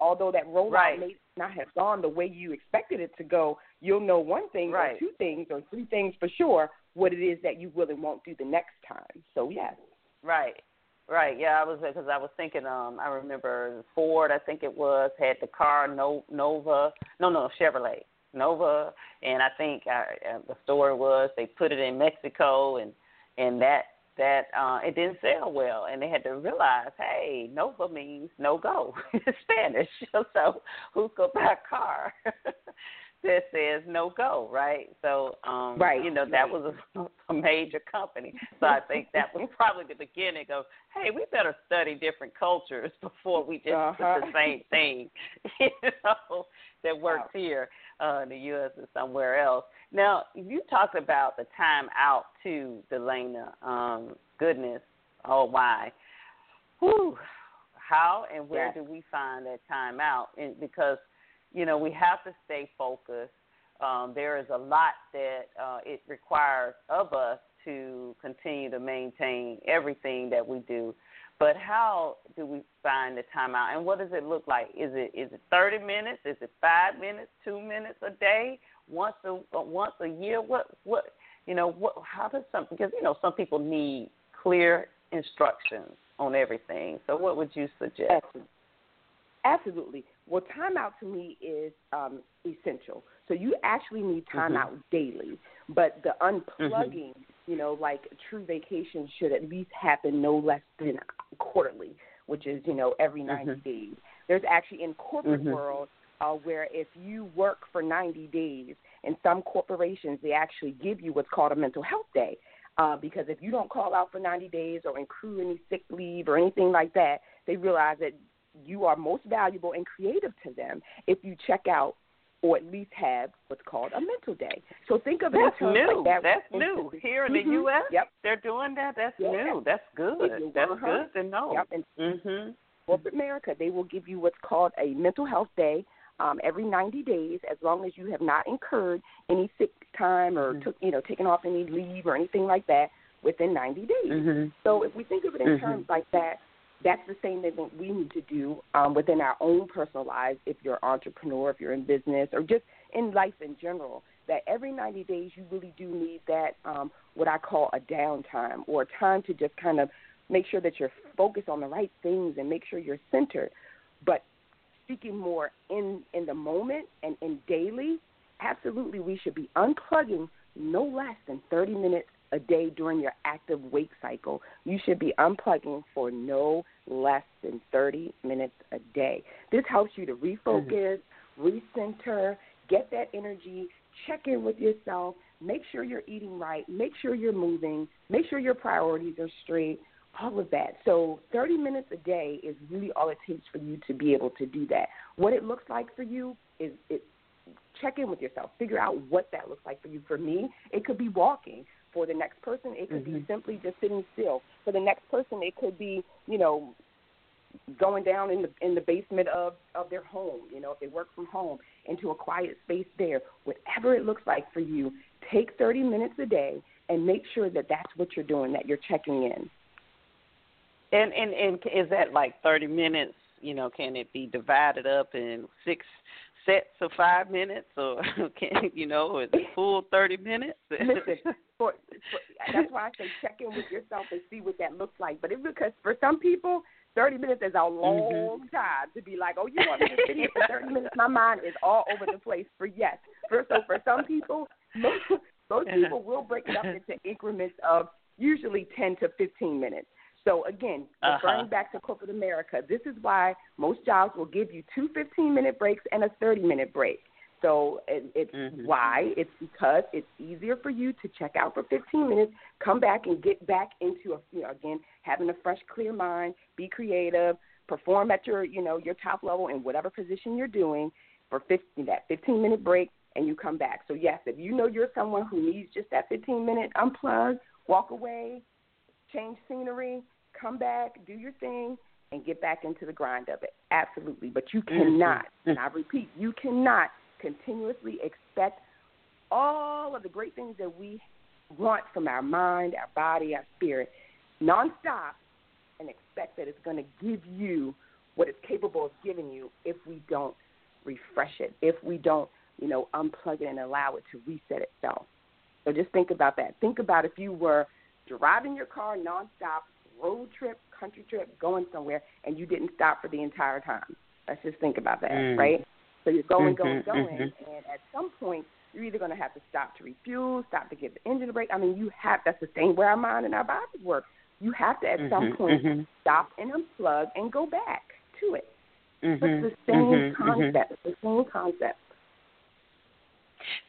Speaker 7: Although that rollout
Speaker 3: Right.
Speaker 7: may not have gone the way you expected it to go, you'll know one thing or two things or three things for sure what it is that you will and won't do the next time. So yes,
Speaker 3: Right. Right. Yeah, I was because I was thinking. Um, I remember Ford. I think it was had the car no Nova. No, no, Chevrolet Nova. And I think uh, uh, the story was they put it in Mexico, and and that that uh, it didn't sell well, and they had to realize, hey, Nova means no go in Spanish. so who's gonna buy a car? that says no go, right? So, um,
Speaker 7: Right,
Speaker 3: you know, that was a, a major company. So I think that was probably the beginning of, hey, we better study different cultures before we just
Speaker 7: Uh-huh.
Speaker 3: put the same thing, you know, that works here uh, in the U.S. and somewhere else. Now, you talked about the time out too, Delayna. Um, goodness, oh why? Whew. How and where
Speaker 7: Yes.
Speaker 3: do we find that time out? And because you know, we have to stay focused. Um, there is a lot that uh, it requires of us to continue to maintain everything that we do. But how do we find the time out, and what does it look like? Is it is it thirty minutes? Is it five minutes? Two minutes a day? Once a uh, once a year? What what You know, what, how does some because you know some people need clear instructions on everything. So, what would you suggest?
Speaker 7: Absolutely. Absolutely. Well, timeout to me is um, essential. So you actually need
Speaker 3: Mm-hmm.
Speaker 7: timeout daily, but the unplugging,
Speaker 3: Mm-hmm.
Speaker 7: you know, like true vacation should at least happen no less than quarterly, which is you know every 90
Speaker 3: Mhm.
Speaker 7: days. There's actually in corporate
Speaker 3: Mhm.
Speaker 7: world uh, where if you work for 90 days, in some corporations they actually give you what's called a mental health day. Uh, because if you don't call out for 90 days or accrue any sick leave or anything like that, they realize that you are most valuable and creative to them if you check out or at least have what's called a mental day. So think of it
Speaker 3: That's
Speaker 7: in terms
Speaker 3: new.
Speaker 7: like that.
Speaker 3: That's new here in the
Speaker 7: Mhm.
Speaker 3: U.S.
Speaker 7: Yep.
Speaker 3: They're doing that. That's
Speaker 7: Yeah.
Speaker 3: new. That's good. That's good to know.
Speaker 7: Yep. And
Speaker 3: Mhm.
Speaker 7: corporate America, they will give you what's called a mental health day um, every 90 days, as long as you have not incurred any sick time or
Speaker 3: Mhm.
Speaker 7: took, you know, taken off any leave or anything like that within 90 days.
Speaker 3: Mhm.
Speaker 7: So if we think of it in
Speaker 3: Mhm.
Speaker 7: terms like that, that's the same thing we need to do um, within our own personal lives. If you're an entrepreneur, if you're in business, or just in life in general, that every 90 days you really do need that um, what I call a downtime or time to just kind of make sure that you're focused on the right things and make sure you're centered. But speaking more in in the moment and in daily, absolutely we should be unplugging no less than 30 minutes a day during your active wake cycle. You should be unplugging for no less than 30 minutes a day. This helps you to mm-hmm. refocus, recenter, get that energy, check in with yourself, make sure you're eating right, make sure you're moving, make sure your priorities are straight, all of that. So 30 minutes a day is really all it takes for you to be able to do that. What it looks like for you is it check in with yourself. Figure out what that looks like for you. For me, it could be walking. For the next person, it could be
Speaker 3: Mhm.
Speaker 7: simply just sitting still. For the next person, it could be, you know, going down in the in the basement of of their home. You know, if they work from home, into a quiet space there. Whatever it looks like for you, take 30 minutes a day and make sure that that's what you're doing. That you're checking in.
Speaker 3: And and and is that like thirty minutes? You know, can it be divided up in six sets of five minutes, or can you know, is it full thirty minutes?
Speaker 7: Listen, for, for, that's why I say check in with yourself and see what that looks like. But it's because for some people, 30 minutes is a long
Speaker 3: Mm-hmm.
Speaker 7: time to be like, oh, you want me to sit here for 30 minutes? My mind is all over the place. For yes, for so for some people, most most people will break it up into increments of usually 10 to 15 minutes. So again, referring
Speaker 3: Uh-huh.
Speaker 7: back to corporate America, this is why most jobs will give you two 15-minute breaks and a 30-minute break. So it, it's
Speaker 3: Mhm.
Speaker 7: why it's because it's easier for you to check out for 15 minutes, come back and get back into a you know again having a fresh, clear mind, be creative, perform at your you know your top level in whatever position you're doing for 15 that 15 minute break, and you come back. So yes, if you know you're someone who needs just that 15 minute unplug, walk away, change scenery, come back, do your thing, and get back into the grind of it. Absolutely. But you mm-hmm. cannot, and I mm-hmm. repeat, you cannot continuously expect all of the great things that we want from our mind, our body, our spirit, nonstop, and expect that it's going to give you what it's capable of giving you if we don't refresh it, if we don't, you know, unplug it and allow it to reset itself. So just think about that. Think about if you were driving your car nonstop, road trip, country trip, going somewhere, and you didn't stop for the entire time. Let's just think about that,
Speaker 3: Mm.
Speaker 7: right? So you're going, going,
Speaker 3: Mhm,
Speaker 7: going,
Speaker 3: mhm.
Speaker 7: and at some point you're either going to have to stop to refuel, stop to give the engine a break. I mean, you have that's the same way our mind and our bodies work. You have to at some
Speaker 3: Mhm,
Speaker 7: point
Speaker 3: mhm.
Speaker 7: stop and unplug and go back to it. It's the same
Speaker 3: mhm, mhm.
Speaker 7: concept. It's the same concept.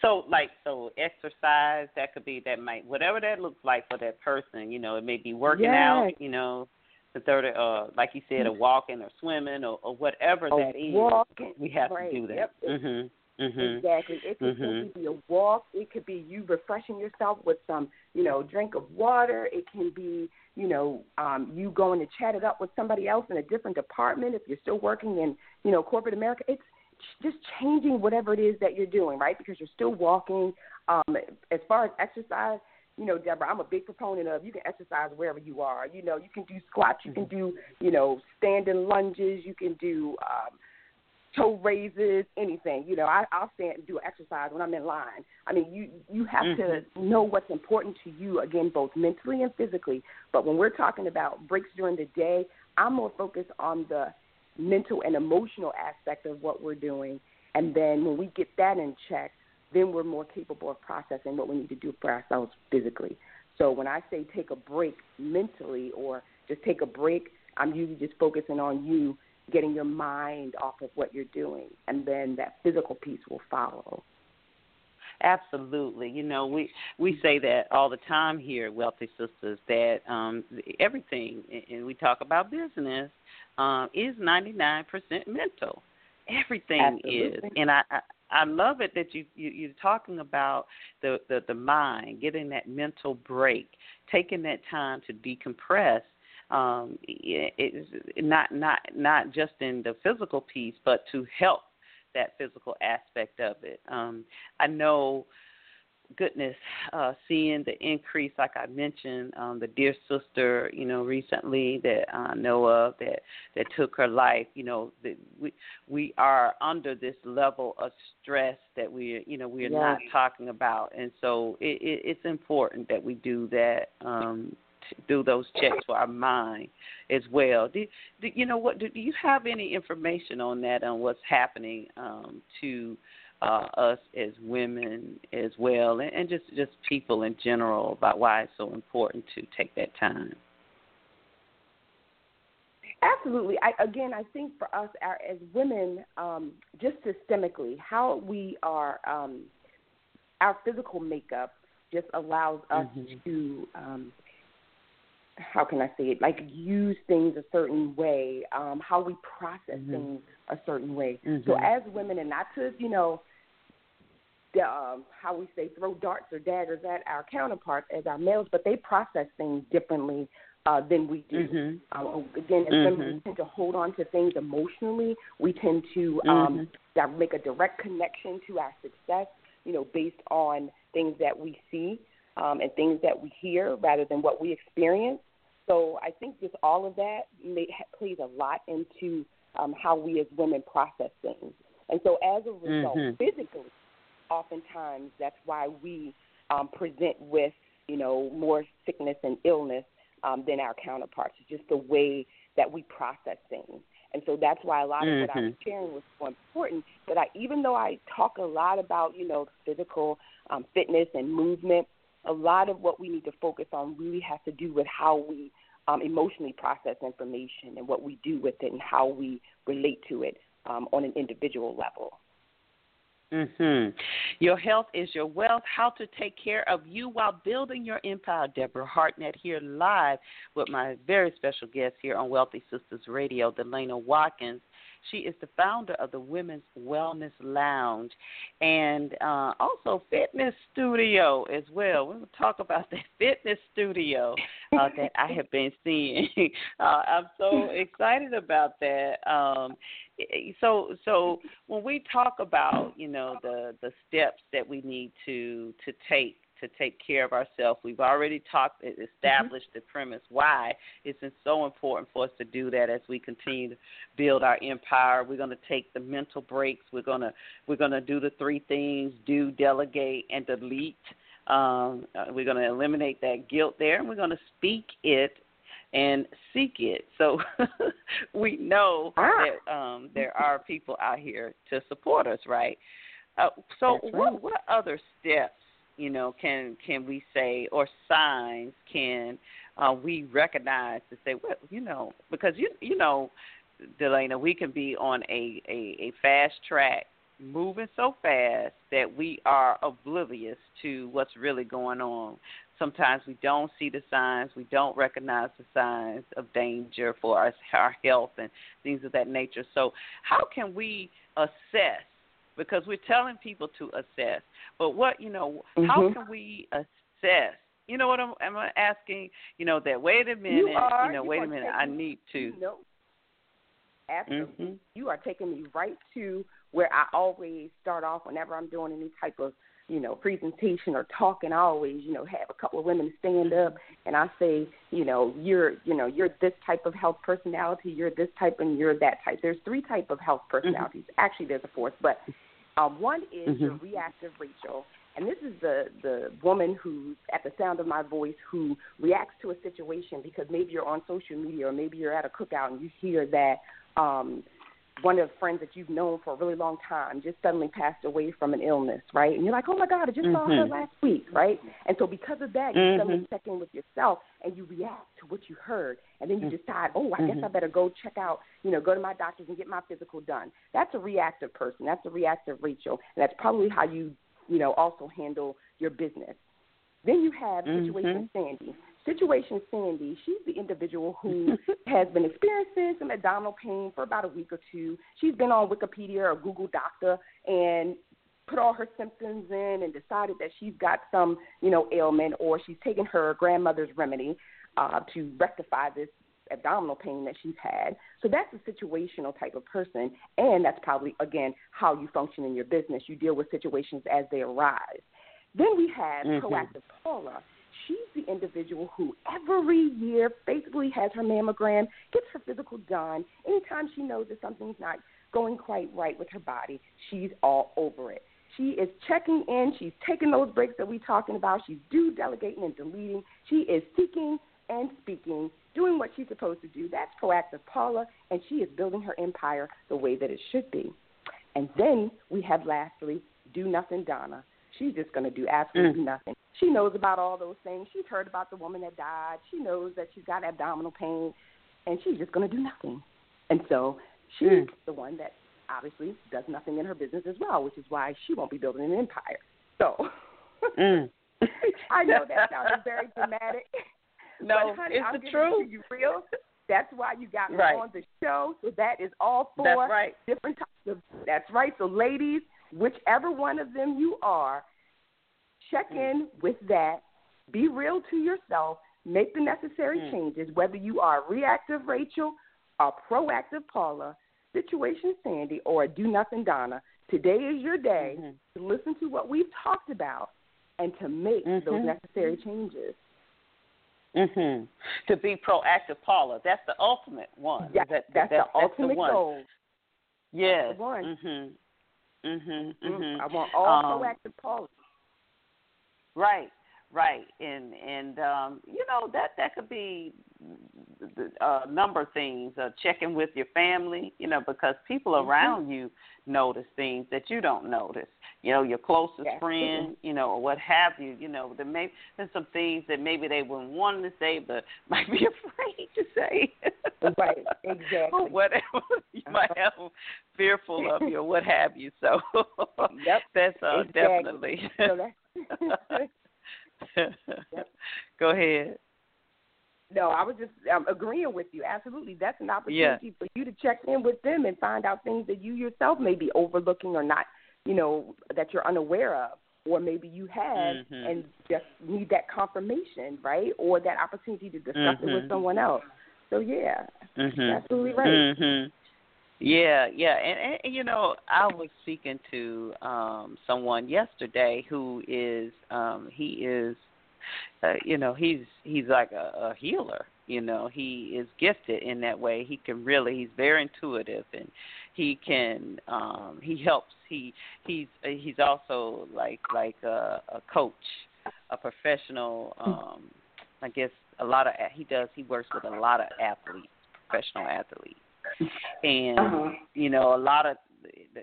Speaker 3: So, like, so exercise that could be that might whatever that looks like for that person. You know, it may be working
Speaker 7: Yes.
Speaker 3: out. You know, the third, uh, like you said, a walking or swimming or, or whatever that is.
Speaker 7: walking,
Speaker 3: we have
Speaker 7: right,
Speaker 3: to do that.
Speaker 7: yep.
Speaker 3: Mhm. Mhm.
Speaker 7: Exactly. It could
Speaker 3: Mhm.
Speaker 7: be a walk. It could be you refreshing yourself with some, you know, drink of water. It can be, you know, um, you going to chat it up with somebody else in a different department if you're still working in, you know, corporate America. It's just changing whatever it is that you're doing, right? Because you're still walking. Um, as far as exercise, you know, Deborah, I'm a big proponent of you can exercise wherever you are. You know, you can do squats, you can do, you know, standing lunges, you can do um, toe raises, anything. You know, I, I'll stand and do exercise when I'm in line. I mean, you you have
Speaker 3: mm-hmm.
Speaker 7: to know what's important to you again, both mentally and physically. But when we're talking about breaks during the day, I'm more focused on the mental and emotional aspect of what we're doing. And then when we get that in check, then we're more capable of processing what we need to do for ourselves physically. So when I say take a break mentally or just take a break, I'm usually just focusing on you getting your mind off of what you're doing, and then that physical piece will follow.
Speaker 3: Absolutely. You know, we we say that all the time here Wealthy Sistas that um everything and we talk about business um is 99% mental. Everything
Speaker 7: Absolutely.
Speaker 3: is. And I, I I love it that you, you you're talking about the, the the mind, getting that mental break, taking that time to decompress um, it's not not not just in the physical piece, but to help that physical aspect of it. Um, I know, goodness, uh, seeing the increase, like I mentioned, um, the dear sister, you know, recently that I know of that that took her life. You know, that we we are under this level of stress that we, you know, we are
Speaker 7: yes.
Speaker 3: not talking about, and so it, it, it's important that we do that. Um, do those checks for our mind as well. Do, do you know what? Do, do you have any information on that on what's happening um, to uh, us as women as well, and, and just just people in general about why it's so important to take that time?
Speaker 7: Absolutely. I, again, I think for us our, as women, um, just systemically, how we are, um, our physical makeup just allows us
Speaker 3: mm-hmm.
Speaker 7: to um, how can I say it, like use things a certain way, um, how we process
Speaker 3: mm-hmm.
Speaker 7: things a certain way.
Speaker 3: Mm-hmm.
Speaker 7: So as women, and not to you know, the, um, how we say throw darts or daggers at our counterparts as our males, but they process things differently uh, than we do.
Speaker 3: Mm-hmm.
Speaker 7: Um, again, as
Speaker 3: mm-hmm.
Speaker 7: women, we tend to hold on to things emotionally. We tend to um,
Speaker 3: Mm-hmm.
Speaker 7: make a direct connection to our success, you know, based on things that we see um, and things that we hear rather than what we experience. So I think just all of that may, plays a lot into um, how we as women process things. And so as a result,
Speaker 3: mm-hmm.
Speaker 7: physically, oftentimes that's why we um, present with, you know, more sickness and illness um, than our counterparts. It's just the way that we process things. And so that's why a lot of what I was
Speaker 3: Mm-hmm.
Speaker 7: sharing was so important. That I, even though I talk a lot about, you know, physical um, fitness and movement, a lot of what we need to focus on really has to do with how we um, emotionally process information and what we do with it and how we relate to it um, on an individual level.
Speaker 3: Mhm. Your health is your wealth. How to take care of you while building your empire. Deborah Hardnett here live with my very special guest here on Wealthy Sistas Radio, Delayna Watkins. She is the founder of the Women's Wellness Lounge and uh, also Fitness Studio as well. We're going to talk about the Fitness Studio uh, that I have been seeing. Uh, I'm so excited about that. Um, so, so when we talk about you know the the steps that we need to to take to take care of ourselves. We've already talked, established mm-hmm. the premise why it's so important for us to do that as we continue to build our empire. We're going to take the mental breaks. We're going to we're going to do the three things: do, delegate, and delete. Um, uh, we're going to eliminate that guilt there, and we're going to speak it and seek it. So we know that um, there are people out here to support us, right? Uh, so,
Speaker 7: right.
Speaker 3: what what other steps you know, can can we say or signs can uh, we recognize to say, well, you know, because you you know, Delayna, we can be on a, a, a fast track, moving so fast that we are oblivious to what's really going on. Sometimes we don't see the signs, we don't recognize the signs of danger for our, our health and things of that nature. So, how can we assess because we're telling people to assess. But what you know,
Speaker 7: mm-hmm.
Speaker 3: how can we assess? You know what I'm, I'm asking? You know that. Wait a minute.
Speaker 7: You, are,
Speaker 3: you know,
Speaker 7: you
Speaker 3: wait a minute. I need to.
Speaker 7: No. Absolutely.
Speaker 3: Mm-hmm.
Speaker 7: You are taking me right to where I always start off whenever I'm doing any type of you know, presentation or talking, I always, you know, have a couple of women stand up, and I say, you know, you're, you know, you're this type of health personality, you're this type, and you're that type. There's three type of health mm-hmm. personalities. Mm-hmm. Actually, there's a fourth, but um, one is mm-hmm. the reactive Rachel, and this is the the woman who, at the sound of my voice, who reacts to a situation because maybe you're on social media or maybe you're at a cookout and you hear that. um one of the friends that you've known for a really long time just suddenly passed away from an illness, right? And you're like, oh my God, I just mm-hmm. saw her mm-hmm. last week, right? And so because of that, you mm-hmm. suddenly check in with yourself and you react to what you heard, and then you mm-hmm. decide, oh, I guess I mm-hmm. better go check out, you know, go to my doctor's and get my physical done. That's a reactive person. That's a reactive Rachel, and that's probably how you, you know, also handle your business. Then you have situation mm-hmm. Sandy. Situation Sandy, she's the individual who has been experiencing some abdominal pain for about a week or two. She's been on Wikipedia or Google Doctor and put all her symptoms in and decided that she's got some, you know, ailment or she's taken her grandmother's remedy uh, to rectify this abdominal pain that she's had. So that's a situational type of person, and that's probably again how you function in your business. You deal with situations as they arise. Then we have mm-hmm. proactive Paula she's the individual who every year basically has her mammogram, gets her physical done. Anytime she knows that something's not going quite right with her body, she's all over it. She is checking in. She's taking those breaks that we're talking about. She's do delegating and deleting. She is seeking and speaking, doing what she's supposed to do. That's proactive Paula, and she is building her empire the way that it should be. And then we have lastly, do nothing Donna. She's just going to do absolutely mm. nothing. She knows about all those things. She's heard about the woman that died. She knows that she's got abdominal pain, and she's just going to do nothing. And so she's mm. the one that obviously does nothing in her business as well, which is why she won't be building an empire. So mm. I know that sounded very dramatic.
Speaker 3: No,
Speaker 7: but honey,
Speaker 3: it's
Speaker 7: I'm
Speaker 3: the truth.
Speaker 7: You real. That's why you got me
Speaker 3: right.
Speaker 7: on the show. So that is all four
Speaker 3: that's right.
Speaker 7: different types of. That's right. So ladies, whichever one of them you are, check mm. in with that. Be real to yourself. Make the necessary mm. changes, whether you are reactive Rachel, a proactive Paula, situation Sandy, or a do nothing Donna. Today is your day mm-hmm. to listen to what we've talked about and to make mm-hmm. those necessary changes.
Speaker 3: Mhm. To be proactive, Paula. That's the ultimate one.
Speaker 7: Yeah,
Speaker 3: that,
Speaker 7: that's,
Speaker 3: that,
Speaker 7: the ultimate
Speaker 3: the
Speaker 7: goal.
Speaker 3: Yes.
Speaker 7: one.
Speaker 3: Mhm. Mhm.
Speaker 7: Mm-hmm.
Speaker 3: Mhm.
Speaker 7: I want all
Speaker 3: um,
Speaker 7: proactive Paula.
Speaker 3: Right, right, and and um, you know that that could be a number of things. Uh, checking with your family, you know, because people
Speaker 7: mm-hmm.
Speaker 3: around you notice things that you don't notice. You know, your closest
Speaker 7: yeah.
Speaker 3: friend, you know, or what have you. You know, there may there's some things that maybe they wouldn't want to say, but might be afraid to say.
Speaker 7: right, exactly.
Speaker 3: or whatever you might have fearful of you, or what have you. So
Speaker 7: yep,
Speaker 3: that's uh,
Speaker 7: exactly.
Speaker 3: definitely.
Speaker 7: So that's
Speaker 3: Go ahead.
Speaker 7: No, I was just um, agreeing with you. Absolutely, that's an opportunity
Speaker 3: yeah.
Speaker 7: for you to check in with them and find out things that you yourself may be overlooking or not, you know, that you're unaware of, or maybe you have
Speaker 3: mm-hmm.
Speaker 7: and just need that confirmation, right? Or that opportunity to discuss
Speaker 3: mm-hmm.
Speaker 7: it with someone else. So yeah,
Speaker 3: mm-hmm.
Speaker 7: absolutely right.
Speaker 3: Yeah, yeah, and, and you know, I was speaking to um someone yesterday who is um he is uh, you know, he's he's like a, a healer, you know, he is gifted in that way. He can really he's very intuitive and he can um he helps. He he's he's also like like a, a coach, a professional um I guess a lot of he does he works with a lot of athletes, professional athletes and
Speaker 7: uh-huh.
Speaker 3: you know, a lot of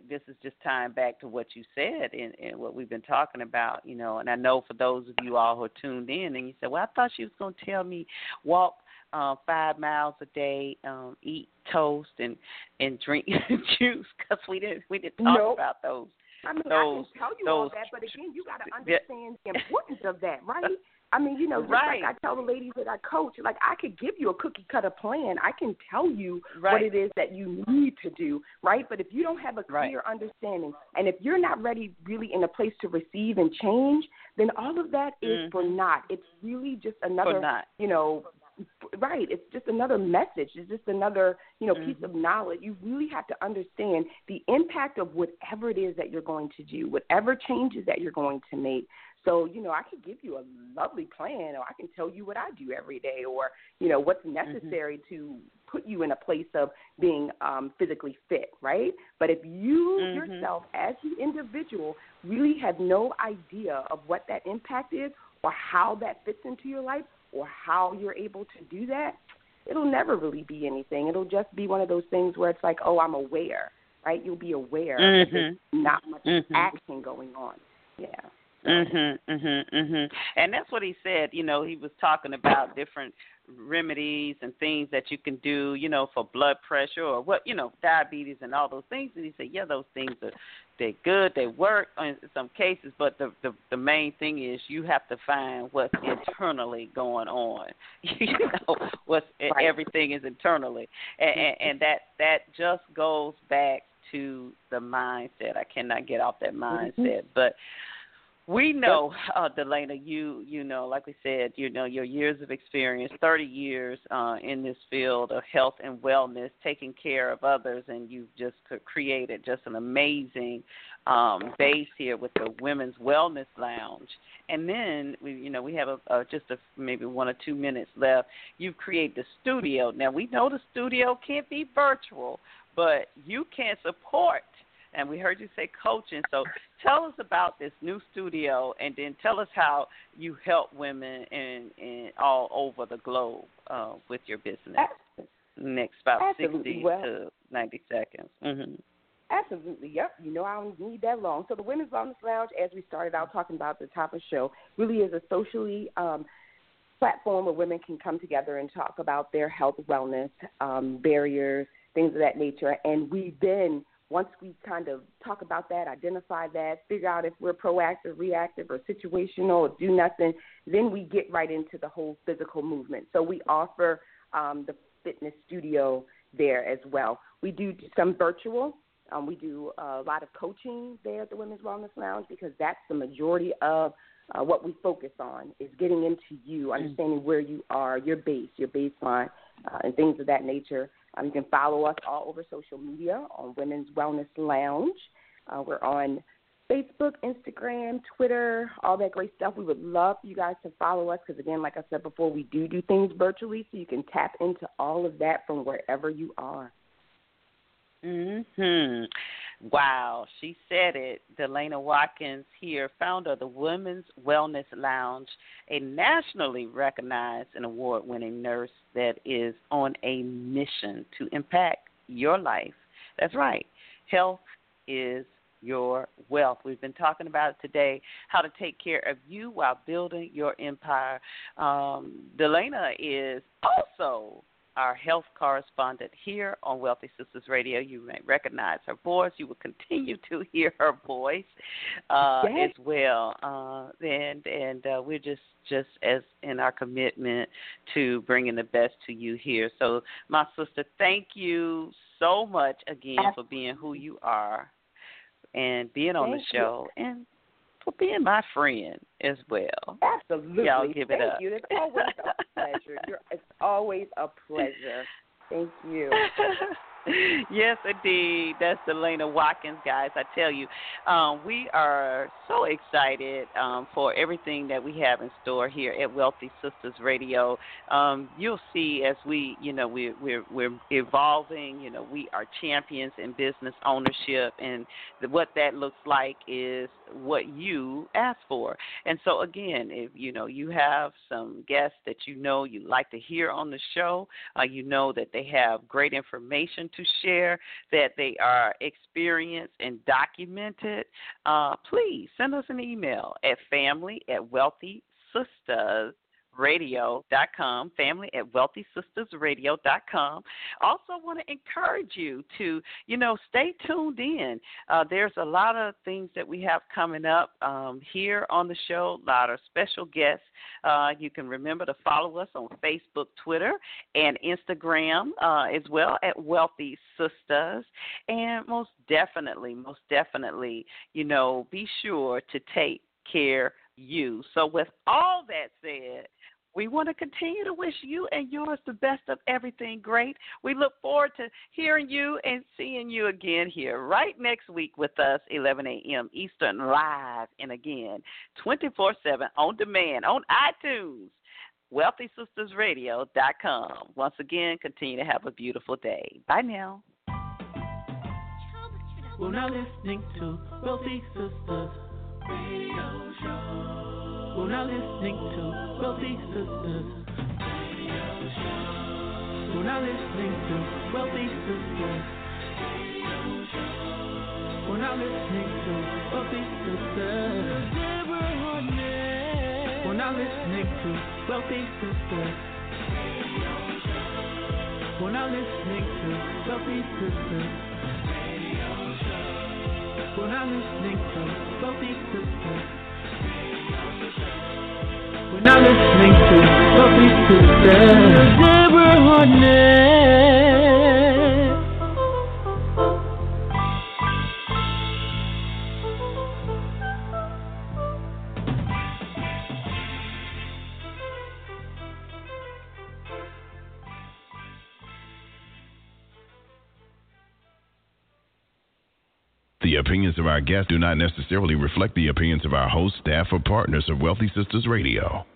Speaker 3: this is just tying back to what you said and, and what we've been talking about, you know. And I know for those of you all who are tuned in, and you said, "Well, I thought she was going to tell me walk uh, five miles a day, um, eat toast, and and drink juice," because we didn't we didn't talk
Speaker 7: nope.
Speaker 3: about those.
Speaker 7: I mean,
Speaker 3: those,
Speaker 7: I can tell you all that, but again, you got to understand the importance of that, right? I mean, you know, just
Speaker 3: right.
Speaker 7: like I tell the ladies that I coach, like I could give you a cookie cutter plan. I can tell you
Speaker 3: right.
Speaker 7: what it is that you need to do, right? But if you don't have a clear
Speaker 3: right.
Speaker 7: understanding, and if you're not ready, really in a place to receive and change, then all of that is
Speaker 3: mm-hmm.
Speaker 7: for naught. It's really just another, you know, right. It's just another message. It's just another, you know,
Speaker 3: mm-hmm.
Speaker 7: piece of knowledge. You really have to understand the impact of whatever it is that you're going to do, whatever changes that you're going to make. So, you know, I can give you a lovely plan or I can tell you what I do every day or, you know, what's
Speaker 3: mm-hmm.
Speaker 7: necessary mm-hmm. to put you in a place of being um, physically fit, right? But if you
Speaker 3: mm-hmm.
Speaker 7: yourself, as the individual, really have no idea of what that impact is or how that fits into your life or how you're able to do that, it'll never really be anything. It'll just be one of those things where it's like, oh, I'm aware, right? You'll be aware
Speaker 3: mm-hmm.
Speaker 7: that there's not much
Speaker 3: mm-hmm.
Speaker 7: action going on. Yeah.
Speaker 3: Mhm, mhm, mhm. And that's what he said. You know, he was talking about different remedies and things that you can do, you know, for blood pressure or what, you know, diabetes and all those things. And he said, yeah, those things are they're good, they work in some cases, but the the, the main thing is you have to find what's internally going on. you know, what's
Speaker 7: right.
Speaker 3: everything is internally, and, and, and that that just goes back to the mindset. I cannot get off that mindset, mm-hmm. but we know, uh, Delayna, you you know, like we said, you know, your years of experience, 30 years uh, in this field of health and wellness, taking care of others, and you've just created just an amazing um, base here with the Women's Wellness Lounge. And then, we, you know, we have a, a, just a, maybe one or two minutes left. You've created the studio. Now we know the studio can't be virtual, but you can support and we heard you say coaching. So tell us about this new studio, and then tell us how you help women in, in all over the globe uh, with your business. Next about
Speaker 7: Absolutely.
Speaker 3: sixty
Speaker 7: well,
Speaker 3: to ninety seconds. Mm-hmm.
Speaker 7: Absolutely. Yep. You know, I don't need that long. So the Women's Wellness Lounge, as we started out talking about at the top of the show, really is a socially um, platform where women can come together and talk about their health, wellness, um, barriers, things of that nature. And we then once we kind of talk about that, identify that, figure out if we're proactive, reactive, or situational, or do nothing, then we get right into the whole physical movement. So we offer um, the fitness studio there as well. We do some virtual. Um, we do a lot of coaching there at the Women's Wellness Lounge because that's the majority of uh, what we focus on is getting into you, mm. understanding where you are, your base, your baseline, uh, and things of that nature. Um, you can follow us all over social media on Women's Wellness Lounge. Uh, we're on Facebook, Instagram, Twitter, all that great stuff. We would love you guys to follow us because, again, like I said before, we do do things virtually, so you can tap into all of that from wherever you are.
Speaker 3: Hmm. Wow, she said it. Delayna Watkins here, founder of the Women's Wellness Lounge, a nationally recognized and award winning nurse that is on a mission to impact your life. That's right. Health is your wealth. We've been talking about it today, how to take care of you while building your empire. Um, Delayna is also our health correspondent here on Wealthy Sistas Radio. You may recognize her voice. You will continue to hear her voice uh, as well. Uh, and and uh, we're just just as in our commitment to bringing the best to you here. So, my sister, thank you so much again for being who you are and being on
Speaker 7: thank
Speaker 3: the show.
Speaker 7: You.
Speaker 3: And for being my friend as well.
Speaker 7: Absolutely.
Speaker 3: Y'all give
Speaker 7: Thank
Speaker 3: it up.
Speaker 7: you. It's always a pleasure. You're, it's always a pleasure. Thank you.
Speaker 3: yes, indeed. That's Delayna Watkins, guys. I tell you, um, we are so excited um, for everything that we have in store here at Wealthy Sistas Radio. Um, you'll see as we, you know, we're, we're we're evolving. You know, we are champions in business ownership, and the, what that looks like is what you ask for. And so, again, if you know you have some guests that you know you like to hear on the show, uh, you know that they have great information to share, that they are experienced and documented, uh, please send us an email at family at wealthy sistas radio.com, family at wealthysistasradio.com. Also, want to encourage you to, you know, stay tuned in. Uh, there's a lot of things that we have coming up um, here on the show, a lot of special guests. Uh, you can remember to follow us on Facebook, Twitter, and Instagram uh, as well at Wealthy Sistas. And most definitely, most definitely, you know, be sure to take care you. So, with all that said, We want to continue to wish you and yours the best of everything great. We look forward to hearing you and seeing you again here right next week with us, 11 a.m. Eastern, live and again, 24 7 on demand on iTunes. WealthySistasRadio.com. Once again, continue to have a beautiful day. Bye now.
Speaker 2: We're now listening to Wealthy Sistas Radio Show. We're now listening to Wealthy Radio We're now listening to Wealthy Radio We're now listening to Wealthy Sistas. We're now listening to Wealthy Show. We're now listening to Wealthy Sistas. We're now listening to Wealthy Sistas. We're not listening to Wealthy Sistas. Deborah Hardnett.
Speaker 9: The opinions of our guests do not necessarily reflect the opinions of our host, staff, or partners of Wealthy Sistas Radio.